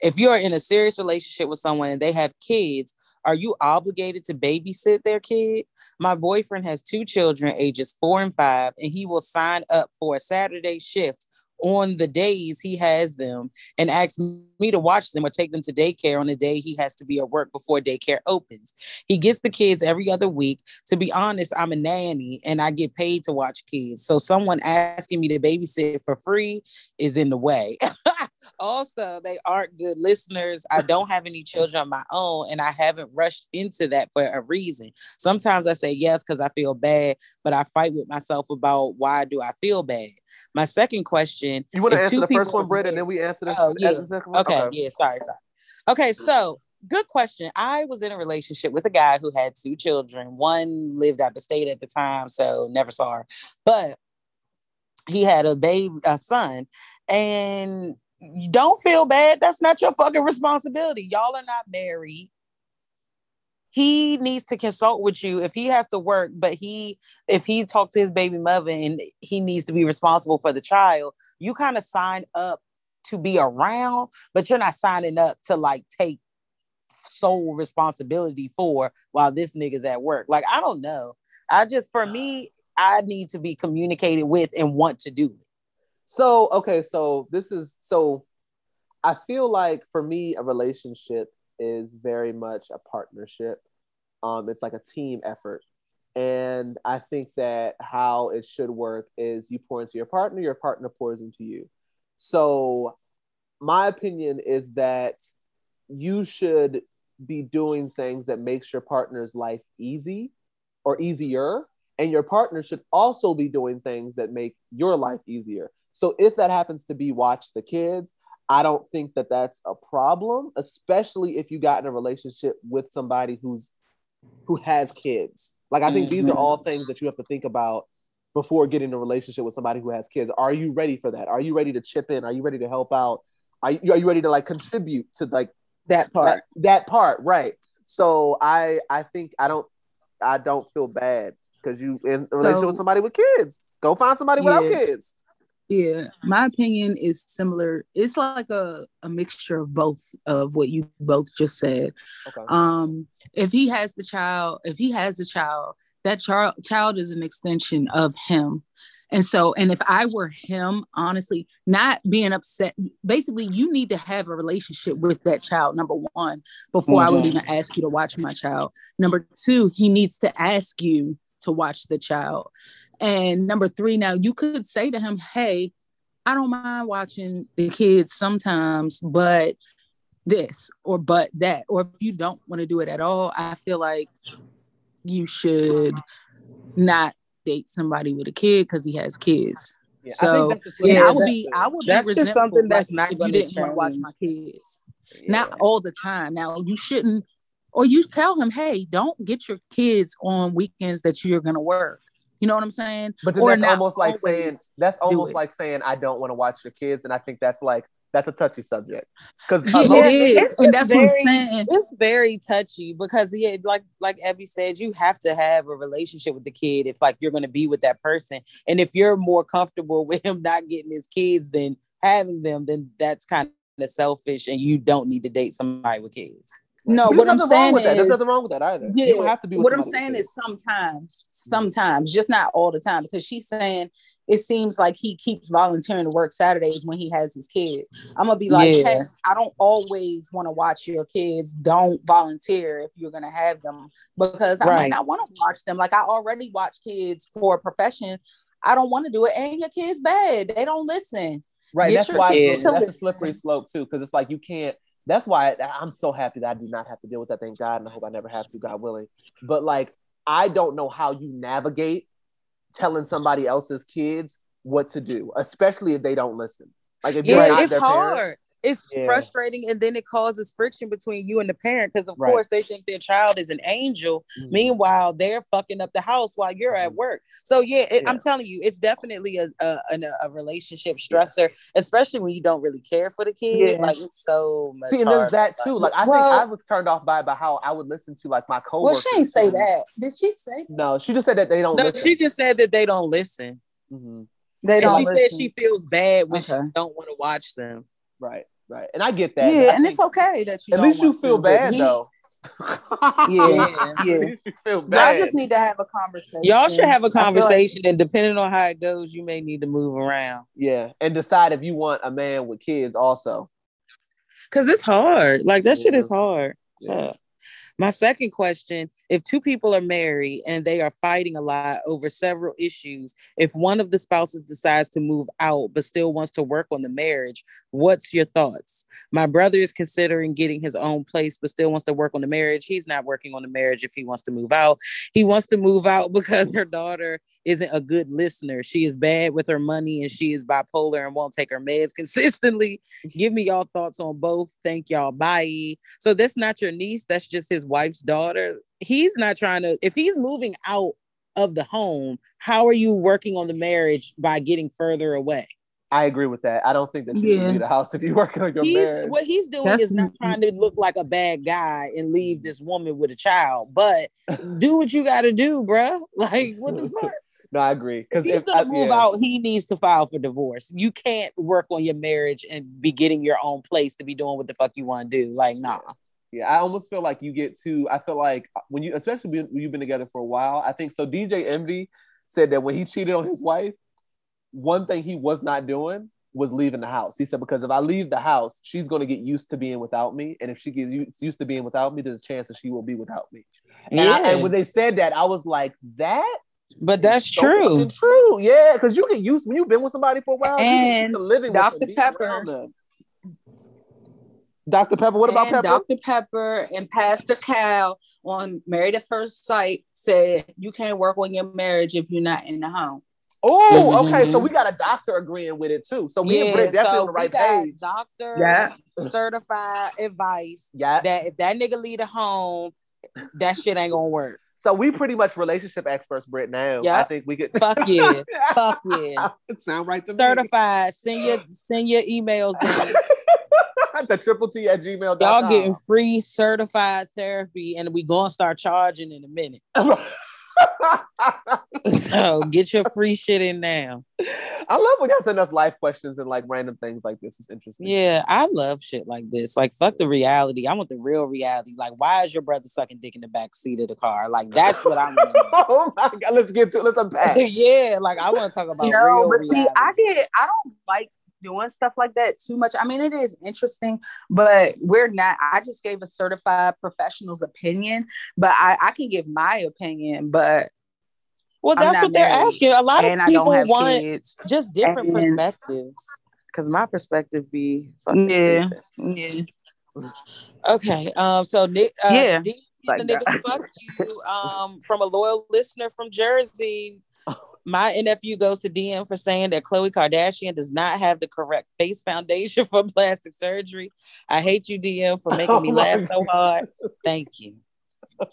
if you're in a serious relationship with someone and they have kids, are you obligated to babysit their kid? My boyfriend has two children, ages four and five, and he will sign up for a Saturday shift on the days he has them and asks me to watch them or take them to daycare on the day he has to be at work before daycare opens. He gets the kids every other week. To be honest, I'm a nanny and I get paid to watch kids. So someone asking me to babysit for free is in the way. also, they aren't good listeners. I don't have any children of my own and I haven't rushed into that for a reason. Sometimes I say yes because I feel bad, but I fight with myself about why do I feel bad. My second question You want to answer the first one, Britt, and then we answer the, Oh, yeah. one? Okay, yeah, sorry, sorry. Okay, so good question. I was in a relationship with a guy who had two children. One lived out the state at the time, so never saw her. But he had a baby, a son, and you don't feel bad. That's not your fucking responsibility. Y'all are not married. He needs to consult with you if he has to work, but he if he talked to his baby mother and he needs to be responsible for the child, you kind of sign up to be around, but you're not signing up to like take sole responsibility for while this nigga's at work. Like, I don't know. I just, for me, I need to be communicated with and want to do it. So okay, so this is so I feel like for me a relationship is very much a partnership. Um it's like a team effort. And I think that how it should work is you pour into your partner, your partner pours into you. So my opinion is that you should be doing things that makes your partner's life easy or easier and your partner should also be doing things that make your life easier. So if that happens to be watch the kids, I don't think that that's a problem, especially if you got in a relationship with somebody who's who has kids. Like I think these are all things that you have to think about before getting in a relationship with somebody who has kids. Are you ready for that? Are you ready to chip in? Are you ready to help out? Are you, are you ready to like contribute to like That part. that, that part right so i i think i don't i don't feel bad because you in a relationship with somebody with kids go find somebody without kids Yeah, my opinion is similar. It's like a, a mixture of both of what you both just said. okay Um, if he has the child, if he has a child, that child child is an extension of him. And so, and if I were him, honestly, not being upset, basically, you need to have a relationship with that child, number one, before I would Mhm. even ask you to watch my child. Number two, he needs to ask you to watch the child. And number three, now you could say to him, Hey, I don't mind watching the kids sometimes, but this or but that. Or if you don't want to do it at all, I feel like you should not date somebody with a kid because he has kids. Yeah, So, I think that's just Yeah, I would be, I would be that's just something that's not if you didn't want to watch my kids. Yeah. Not all the time. Now you shouldn't, or you tell him, hey, don't get your kids on weekends that you're gonna work. You know what I'm saying? But then Or that's almost like saying that's almost like saying I don't want to watch your kids, and I think that's like that's a touchy subject because Yeah, Yeah, it is, it's and just that's what very- I'm saying. it's very touchy because yeah, like like Yve said, you have to have a relationship with the kid if like you're gonna be with that person. And if you're more comfortable with him not getting his kids than having them, then that's kind of selfish and you don't need to date somebody with kids. No, what I'm saying that. There's is, nothing wrong with that either. Yeah, you don't have to be what I'm saying is sometimes, sometimes, just not all the time, because she's saying it seems like he keeps volunteering to work Saturdays when he has his kids. I'm gonna be like, Yeah. hey, I don't always want to watch your kids. Don't volunteer if you're gonna have them because I Right. might not want to watch them. Like I already watch kids for a profession. I don't want to do it, and your kids bad. They don't listen. Right. Get That's why kids that's a slippery slope too, because it's like you can't. That's why I'm so happy that I do not have to deal with that. Thank God, and I hope I never have to, God willing. But like, I don't know how you navigate telling somebody else's kids what to do, especially if they don't listen. Like if Yeah, not it's hard. parent. It's Yeah. frustrating, and then it causes friction between you and the parent because, of Right. course, they think their child is an angel. Mhm. Meanwhile, they're fucking up the house while you're at work. So yeah, it, Yeah. I'm telling you, it's definitely a a, an- a relationship stressor, especially when you don't really care for the kid. Yeah. Like it's so much. See, and there's harder. that too. Like I Well- think I was turned off by by how I would listen to like my co. Well, she didn't say that. Did she say That? No, she just said that they don't No, listen. she just said that they don't listen. Mhm. They And don't? she said listen? she feels bad when Okay. she don't want to watch them. Right, right, and I get that. yeah, and it's okay that you. At don't least you feel to, bad he- though. Yeah, Yeah. yeah. At least you feel Y'all just need to have a conversation. Y'all should have a feel like- conversation, and depending on how it goes, you may need to move around. yeah, and decide if you want a man with kids also. Cause it's hard. Like that shit is hard. Yeah. My second question if two people are married and they are fighting a lot over several issues, if one of the spouses decides to move out but still wants to work on the marriage, what's your thoughts? My brother is considering getting his own place but still wants to work on the marriage. He's not working on the marriage if he wants to move out. He wants to move out because her daughter isn't a good listener. She is bad with her money and she is bipolar and won't take her meds consistently. Give me y'all thoughts on both. Thank y'all. Bye. So that's not your niece. That's just his wife's daughter. He's not trying to, if he's moving out of the home, how are you working on the marriage by getting further away? I agree with that. I don't think that you Yeah. should leave the house if you're working on your He's marriage. what he's doing That's- is not trying to look like a bad guy and leave this woman with a child, but do what you gotta do, bruh. Like what the fuck? No, I agree. If Because he's if gonna I- move yeah. out, he needs to file for divorce. You can't work on your marriage and be getting your own place to be doing what the fuck you want to do. Like, nah. Yeah, I almost feel like you get too. I feel like uh, when you, especially when you've been together for a while. I think so. DJ Envy said that when he cheated on his wife, one thing he was not doing was leaving the house. He said because if I leave the house, she's going to get used to being without me, and if she gets used- to being without me, there's a chance that she will be without me. And, I- and when they said that, I was like, that. But that's so true. True, yeah, because you get used when you've been with somebody for a while. you get And living Dr. with them, Pepper. Around them. Dr. Pepper. What about Pepper? Dr. Pepper and Pastor Cal on Married at First Sight said you can't work on your marriage if you're not in the home. Oh, mm-hmm. okay. So we got a doctor agreeing with it too. So we and yeah, Britt definitely so on the right we page. doctor Yeah. certified advice Yeah. that if that nigga leave the home, that shit ain't gonna work. So we pretty much relationship experts, Britt. Now Yeah. I think we could. Fuck yeah. Fuck yeah. it sound right to me. Certified. Send your send your emails in. me. The triple T at gmail. Y'all getting free certified therapy, and we gonna start charging in a minute. So get your free shit in now. I love when y'all send us life questions and like random things like this. It's interesting. Yeah, I love shit like this. Like, fuck the reality. I want the real reality. Like, why is your brother sucking dick in the back seat of the car? Like, that's what I want. oh my god, let's get to it. Let's unpack. yeah, like I want to talk about no, real but see. I get I don't like doing stuff like that too much. I mean, it is interesting, but we're not. I just gave a certified professional's opinion, but I, I can give my opinion, but well, that's what they're asking. A lot of people want kids. just different And- perspectives. Because my perspective be fucking Yeah. stupid. Yeah. Okay. Um. So Nick. Uh, Yeah, D, like the nigga, fuck you. Um. From a loyal listener from Jersey. My NFU goes to DM for saying that Khloe Kardashian does not have the correct face foundation for plastic surgery. I hate you, DM, for making me Oh my laugh so hard. Thank you.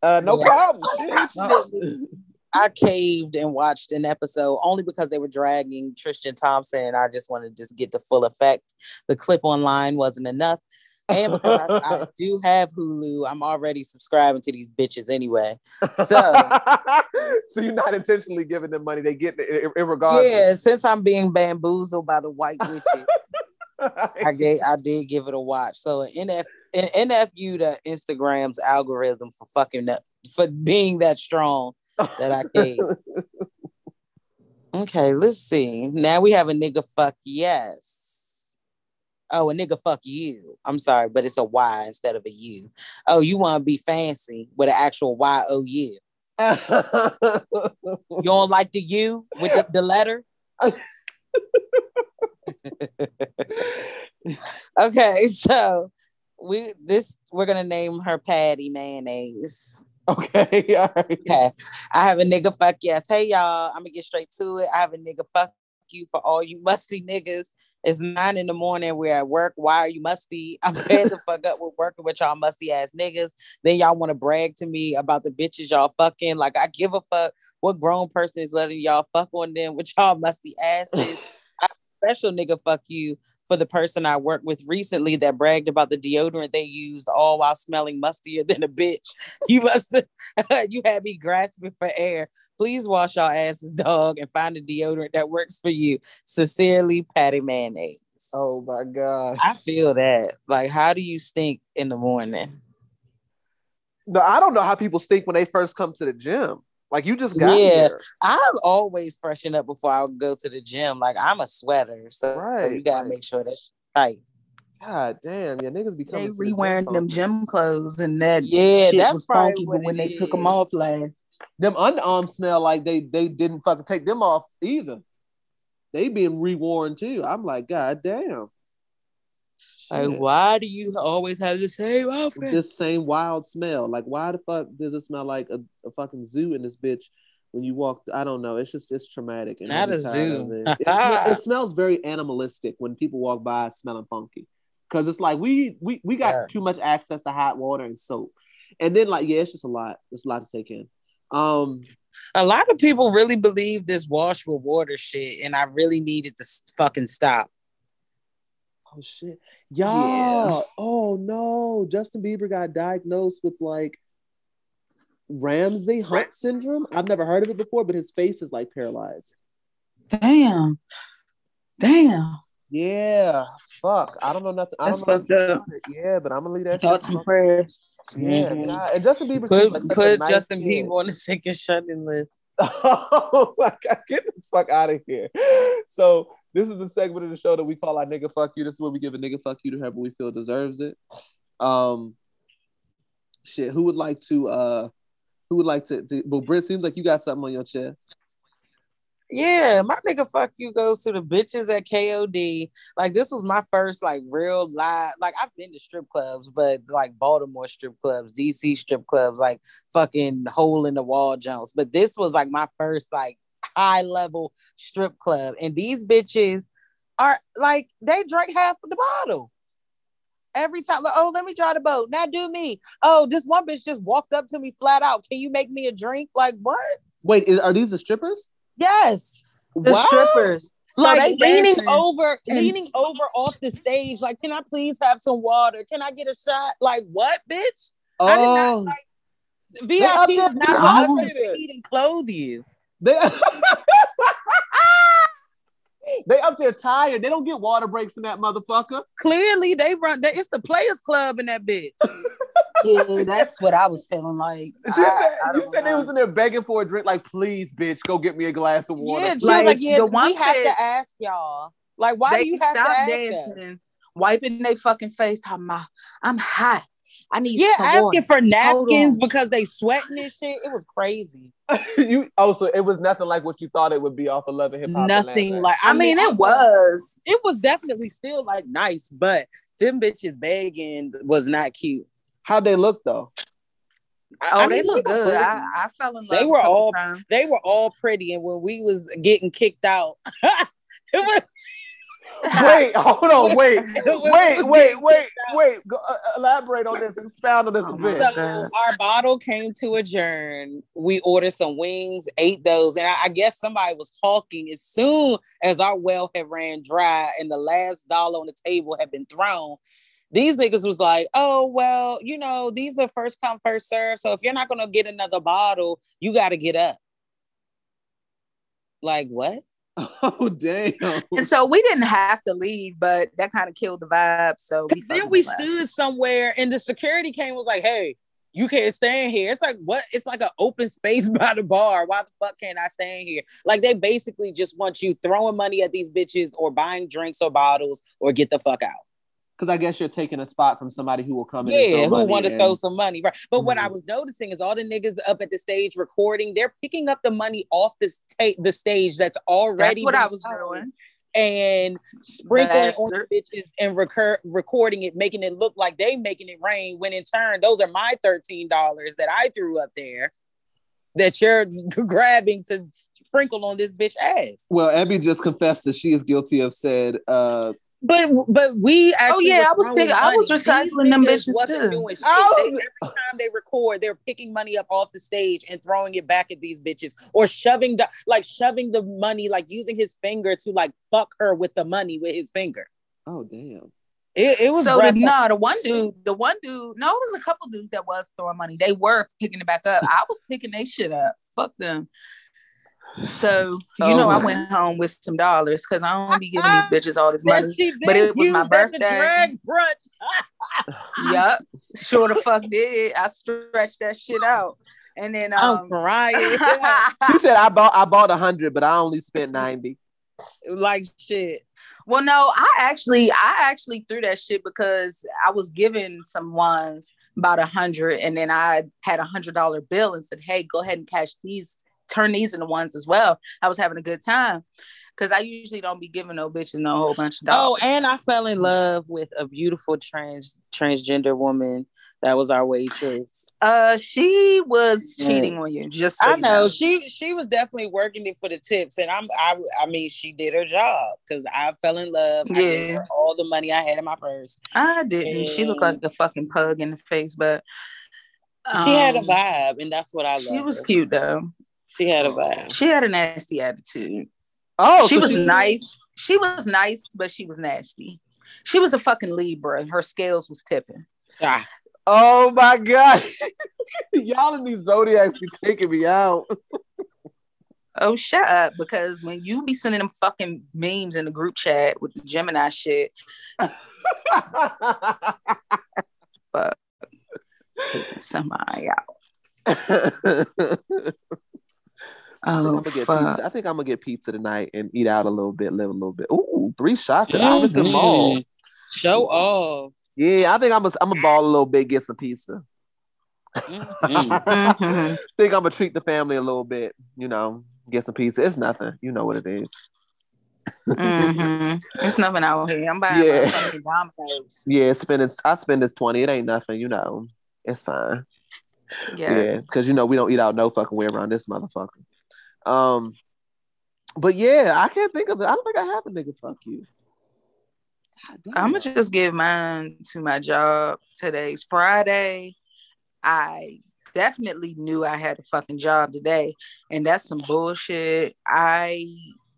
Uh, no Yeah. problem. I caved and watched an episode only because they were dragging Tristan Thompson, and I just wanted to just get the full effect. The clip online wasn't enough. And because I, I do have Hulu, I'm already subscribing to these bitches anyway. So so you're not intentionally giving them money; they get it ir- irregardless. yeah, since I'm being bamboozled by the white witches, I gave I did give it a watch. So NF NFU to Instagram's algorithm for fucking that, for being that strong that I gave. Okay, let's see. Now we have a nigga fuck yes. Oh, a nigga fuck you. I'm sorry, but it's a Y instead of a U. Oh, you want to be fancy with an actual Y O U. You don't like the U with the, the letter? okay, so we this we're gonna name her Patty Mayonnaise. okay, all right. Okay. I have a nigga fuck yes. Hey y'all, I'm gonna get straight to it. I have a nigga fuck you for all you musty niggas. It's nine in the morning. We're at work. Why are you musty? I'm fed the fuck up with working with y'all musty ass niggas. Then y'all want to brag to me about the bitches y'all fucking. Like I give a fuck what grown person is letting y'all fuck on them with y'all musty asses. I special nigga fuck you for the person I worked with recently that bragged about the deodorant they used all while smelling mustier than a bitch. You must you had me grasping for air. Please wash your asses, dog, and find a deodorant that works for you. Sincerely, Patty Mayonnaise. Oh my god. I feel that. Like, how do you stink in the morning? No, I don't know how people stink when they first come to the gym. Like you just got Yeah. here. I always freshen up before I go to the gym. Like, I'm a sweater, so Right, you gotta right. make sure that's tight. God damn, yeah, niggas be coming. They to the gym re-wearing them gym clothes and that Yeah, shit that's was funky, but when they took them off last, Them underarms smell like they they didn't fucking take them off either. They being reworn too. I'm like, god damn. Like, Shit. why do you always have the same outfit? this same wild smell. Like, why the fuck does it smell like a, a fucking zoo in this bitch when you walk? I don't know. It's just it's traumatic. And Not a zoo. It. It, smell- it smells very animalistic when people walk by smelling funky. Cause it's like we we we got Yeah. too much access to hot water and soap, and then like yeah, it's just a lot. It's a lot to take in. Um, a lot of people really believe this wash with water shit, and I really needed to fucking stop. oh shit, y'all. Oh no, Justin Bieber got diagnosed with like Ramsay Hunt syndrome. I've never heard of it before, but his face is like paralyzed. damn, damn, Yeah, fuck. I don't know nothing. I that's don't know fucked up. Yeah, but I'm gonna leave that. Thoughts shit and prayers. Yeah, Mhm. God. and Justin Bieber Put seems like a put nice Justin kid. Bieber on the sick and shut-in list. oh my god, get the fuck out of here. So this is a segment of the show that we call our nigga fuck you. This is where we give a nigga fuck you to whoever we feel deserves it. Um shit, who would like to uh who would like to, to well Britt seems like you got something on your chest. Yeah, my nigga fuck you goes to the bitches at KOD. Like this was my first like real live. Like I've been to strip clubs, but like Baltimore strip clubs, DC strip clubs, like fucking hole in the wall Jones. But this was like my first like high level strip club, and these bitches are like they drank half of the bottle. Every time, like, oh, let me draw the boat. Now do me. Oh, this one bitch just walked up to me flat out. Can you make me a drink? Like what? Wait, are these the strippers? Yes. The What? strippers, So like leaning dancing over, and- leaning over off the stage. Like, can I please have some water? Can I get a shot? Like, what, bitch? I did not Oh, like VIP is not supposed to feed and clothe you. they They up there tired. They don't get water breaks in that motherfucker. Clearly, they run. They, it's the Players Club in that bitch. yeah, that's what I was feeling like. She I- said, I you don't said they was in there begging for a drink. Like, please, bitch, go get me a glass of water. Yeah, she please." was like, Like, yeah, the we one have bitch- to ask y'all. Like, why they do you have to stopped ask us? dancing, wiping their fucking face, talking about, I'm hot. I need Yeah, some asking water. for napkins because they sweating and shit. It was crazy. you oh, so it was nothing like what you thought it would be off of Love and Hip Hop. Nothing like. I, mean, I it was. it was definitely still like nice, but them bitches begging was not cute. How'd they look though? Oh, I they look were good. I, I fell in love. They were all- times. they were all pretty, and when we was getting kicked out, it was Wait, hold on, wait, wait, wait, wait, wait, kicked out. wait. Go, uh, elaborate on this. Expound on this Oh a bit. So our bottle came to adjourn. We ordered some wings, ate those, and I, I guess somebody was talking as soon as our well had ran dry and the last dollar on the table had been thrown. These niggas was like, "Oh well, you know, these are first come first serve. So if you're not gonna get another bottle, you got to get up." Like what? Oh damn! And so we didn't have to leave, but that kind of killed the vibe. So we then we left. stood somewhere and the security came was like, hey, you can't stand here. It's like what? It's like an open space by the bar. Why the fuck can't I stand here? Like they basically just want you throwing money at these bitches or buying drinks or bottles or get the fuck out. Because I guess you're taking a spot from somebody who will come in. Yeah, and throw who want to and- throw some money, right? But what I Mhm. was noticing is all the niggas up at the stage recording, they're picking up the money off this ta- the stage that's already That's what I was doing. and sprinkling on the bitches and recur- recording it, making it look like they making it rain. When in turn, those are my thirteen dollars that I threw up there that you're grabbing to sprinkle on this bitch ass. Well, Abby just confessed that she is guilty of said. uh But but we oh, actually yeah, I was throwing picking- I was recycling These them bitches, wasn't too. doing shit. I They- every time they record, they're picking money up off the stage and throwing it back at these bitches, or shoving the like shoving the money, like using his finger to like fuck her with the money with his finger. Oh damn! It, it was so the, breath- no, the one dude, the one dude, no, it was a couple dudes that was throwing money. They were picking it back up. I was picking they shit up. Fuck them. So you Oh know, I went home with some dollars because I don't be giving these bitches all this money. but it was my birthday. drag brunch. Yup, sure the fuck did. I stretched that shit out, and then I'm um, crying. She said I bought I bought a hundred, but I only spent ninety. like shit. Well, no, I actually, I actually threw that shit because I was giving some ones about a hundred, and then I had a hundred dollar bill and said, "Hey, go ahead and cash these, turn these into ones as well." I was having a good time because I usually don't be giving no bitches no whole bunch of Oh, and I fell in love with a beautiful trans transgender woman that was our waitress. uh, she was cheating on you. Just so I you know she she was definitely working it for the tips, and I'm I I mean she did her job because I fell in love. I gave Yeah. all the money I had in my purse. I didn't. She looked like a fucking pug in the face, but she had a um, vibe, and that's what I love. She was cute though. She had a vibe. She had a nasty attitude. Oh, she so was nice. She was nice, but she was nasty. She was a fucking Libra. Her scales was tipping. Ah, Oh my god, y'all in these zodiacs be taking me out. Oh, shut up! Because when you be sending them fucking memes in the group chat with the Gemini shit, fuck, taking somebody out. I'm Oh gonna get pizza. I think I'm gonna get pizza tonight and eat out a little bit, live a little bit. Ooh, three shots at Albertson mhm. Mall. Show off. Yeah, I think I'm gonna I'm gonna ball a little bit, get some pizza. Mhm. Mhm. think I'm gonna treat the family a little bit, you know, get some pizza. It's nothing, you know what it is. Mhm. There's nothing out here. I'm buying Yeah. my fucking Domino's. Yeah, spending I spend this 20, it ain't nothing, you know. It's fine. Yeah. Yeah, because you know we don't eat out no fucking way around this motherfucker. Um, but yeah, I can't think of it. I don't think I have a nigga fuck you. I'm gonna just give mine to my job. Today's Friday. I definitely knew I had a fucking job today, and that's some bullshit. I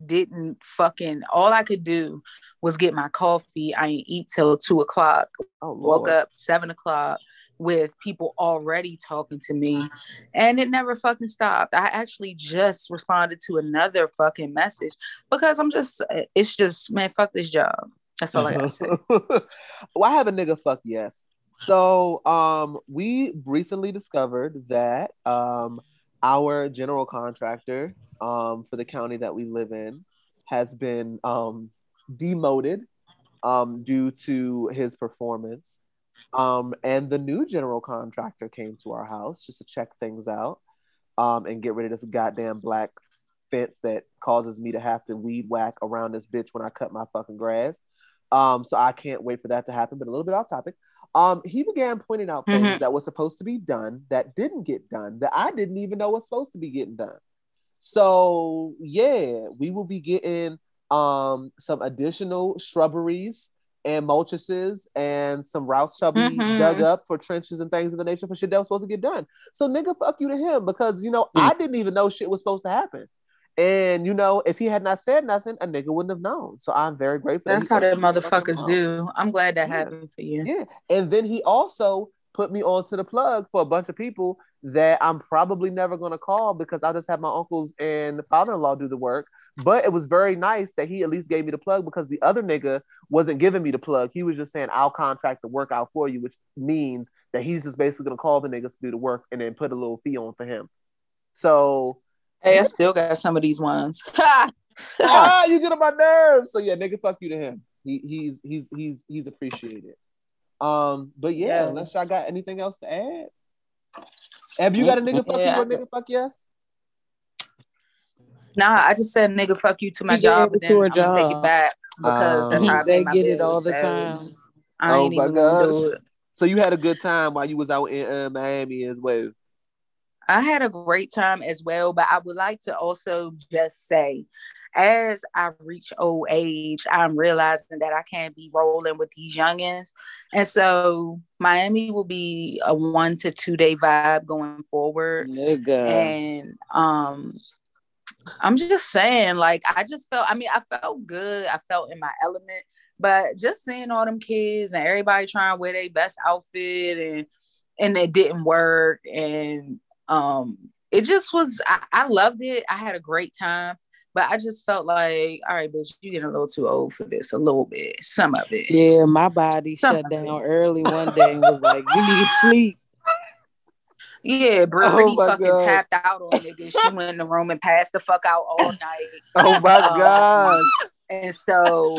didn't fucking. All I could do was get my coffee. I didn't eat till two o'clock. oh, Woke up seven o'clock with people already talking to me, and it never fucking stopped. I actually just responded to another fucking message because I'm just. It's just man, fuck this job. That's all I gotta say. well, I have a nigga fuck yes. So um we recently discovered that um our general contractor um for the county that we live in has been um demoted um due to his performance. Um and the new general contractor came to our house just to check things out um and get rid of this goddamn black fence that causes me to have to weed whack around this bitch when I cut my fucking grass. Um, so I can't wait for that to happen. But a little bit off topic. Um, he began pointing out things Mhm. that were supposed to be done that didn't get done that I didn't even know was supposed to be getting done. So yeah, we will be getting um some additional shrubberies and mulchuses and some routes shall be Mhm. dug up for trenches and things of the nature for shit that was supposed to get done. So nigga, fuck you to him because you know I didn't even know shit was supposed to happen. And you know, if he had not said nothing, a nigga wouldn't have known. So I'm very grateful. That's how the fucking let me motherfuckers do. I'm glad that Yeah. happened for you. Yeah. And then he also put me onto the plug for a bunch of people that I'm probably never going to call because I'll just have my uncles and father in law do the work. But it was very nice that he at least gave me the plug because the other nigga wasn't giving me the plug. He was just saying, I'll contract the work out for you, which means that he's just basically going to call the niggas to do the work and then put a little fee on for him. So, Hey, I still got some of these ones. Ah, you get on my nerves. So yeah, nigga, fuck you to him. He, he's he's he's he's appreciated. Um, but yeah, Yes. unless y'all got anything else to add. Have you got a nigga fuck Yeah. you or nigga fuck yes? Nah, I just said nigga fuck you to my He job, gave but then to her I'm gonna take it back because that's Um, how I They pay my get it all the so time. I Oh ain't my even gonna gosh. do it. So you had a good time while you was out in uh, Miami as well. I had a great time as well, but I would like to also just say, as I reach old age, I'm realizing that I can't be rolling with these youngins. And so Miami will be a one to two day vibe going forward. Nigga. And um I'm just saying, like, I just felt, I mean, I felt good. I felt in my element, but just seeing all them kids and everybody trying to wear their best outfit and and it didn't work. And um it just was I, I loved it. I had a great time. But I just felt like, all right, bitch, you getting a little too old for this, a little bit, some of it. Yeah, my body Some shut of it. down early one day and was like, "You need sleep." Yeah, Oh Brittany my fucking God. tapped out on niggas. She went in the room and passed the fuck out all night. Oh my Um, god. And so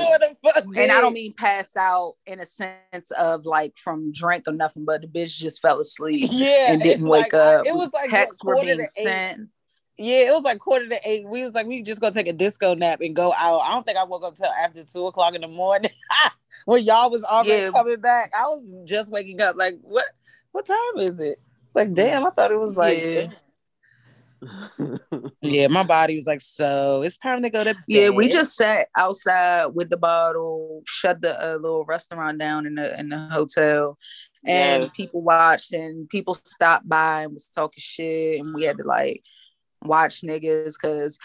and I don't mean pass out in a sense of like from drink or nothing, but the bitch just fell asleep Yeah, and didn't wake like, up. It was like texts were being sent. Yeah, it was like quarter to eight. We was like, we just gonna take a disco nap and go out. I don't think I woke up till after two o'clock in the morning when y'all was already Yeah. coming back. I was just waking up. Like, what? What time is it? It's like, damn. I thought it was like, Yeah. yeah. My body was like, so it's time to go to bed. Yeah, we just sat outside with the bottle, shut the uh, little restaurant down in the in the hotel, and Yes. people watched and people stopped by and was talking shit, and we had to like watch niggas because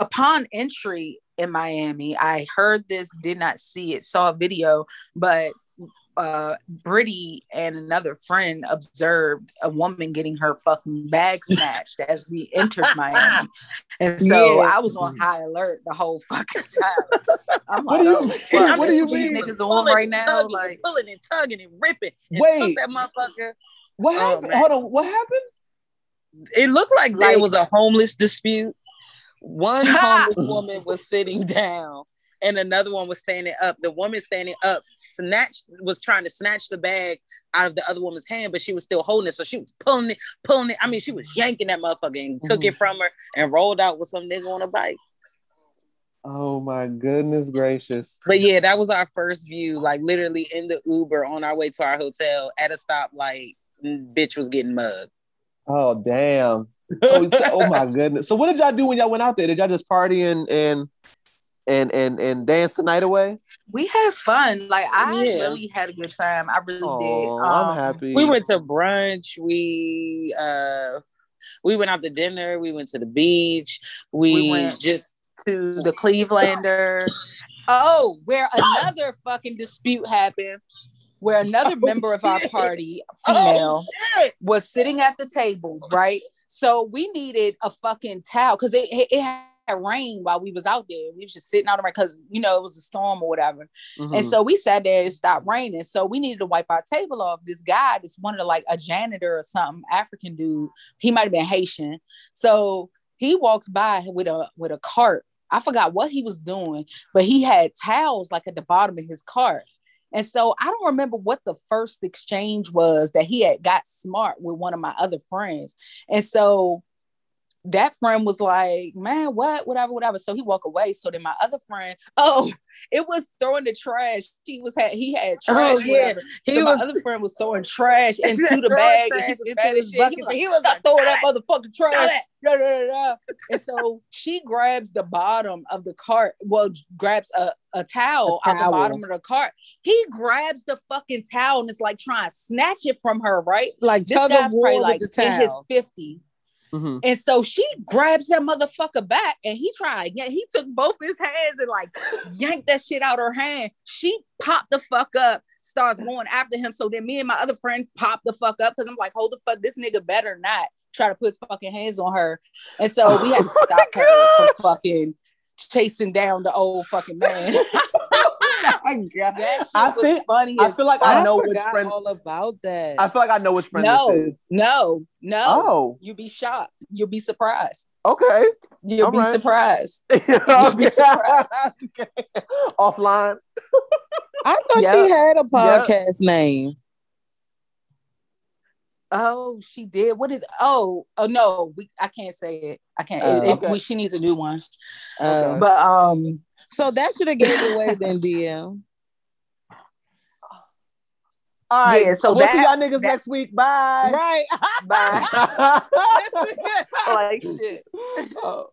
upon entry in Miami, I heard this, did not see it, saw a video, but uh Brittany and another friend observed a woman getting her fucking bag snatched as we entered Miami. And so Yeah. I was on high alert the whole fucking time. I'm What like, do you oh, fuck, What do you these mean? niggas on right now. tugging, Like, pulling and tugging and ripping. And Wait. that motherfucker. What Oh, happened? Hold on. What happened? It looked like, Like- there was a homeless dispute. One homeless woman was sitting down and another one was standing up. The woman standing up snatched was trying to snatch the bag out of the other woman's hand, but she was still holding it. So she was pulling it, pulling it. I mean, she was yanking that motherfucker and took it mm-hmm. from her and rolled out with some nigga on a bike. Oh my goodness gracious. But yeah, that was our first view, like literally in the Uber on our way to our hotel at a stoplight. Bitch was getting mugged. Oh damn. So, so- oh my goodness. So what did y'all do when y'all went out there? Did y'all just party and and and and, and dance the night away? we had fun. Like I Yeah. really had a good time. I really Oh, did. I'm Um, happy. we went to brunch we uh we went out to dinner we went to the beach we, We went- just to the Clevelander. Oh, where another fucking dispute happened, where another Oh, member of our party, oh female, shit was sitting at the table, right? So we needed a fucking towel because it, it, it had rained while we was out there. We was just sitting out there because you know it was a storm or whatever. Mhm. And so we sat there and it stopped raining. So we needed to wipe our table off. This guy, this one of the like a janitor or something, African dude. He might have been Haitian. So he walks by with a with a cart. I forgot what he was doing, but he had towels like at the bottom of his cart. And so I don't remember what the first exchange was that he had got smart with one of my other friends. And so that friend was like, man, what, whatever, whatever. So he walked away. So then my other friend, oh, it was throwing the trash. He was had he had oh, trash. Oh yeah, he so was my other friend was throwing trash into the bag. and he was into mad his as shit. bucket. He was like, He was like, throwing that motherfucking trash. it." Da, da, da. And so she grabs the bottom of the cart. Well, grabs a, a towel A out the bottom of the cart. He grabs the fucking towel and is like trying to snatch it from her, right? like This tug guy's of war probably like in his towel. 50s. Mhm. And so she grabs that motherfucker back and he tried. Yeah, he took both his hands and like yanked that shit out her hand. She popped the fuck up, starts going after him. So then me and my other friend pop the fuck up because I'm like, hold the fuck, this nigga better not try to put his fucking hands on her. And so we had to Oh stop her from fucking chasing down the old fucking man. my God. that I think- funny. I feel like fuck. I know which friend- all about that. I feel like I know which friend No, this is. no, no. Oh, You'll be shocked. You'll be surprised. okay. You'll All be right. surprised. You'll be surprised. Offline. I thought Yep. she had a podcast name. Oh, she did. What is? Oh, oh no, we. I can't say it. I can't. Oh, it- it- okay. we, she needs a new one. Uh, But um, so that should have gave away then, DM. All right. Yeah, so we'll see y'all niggas that- next week. Bye. Right. bye. Bye. like shit. oh.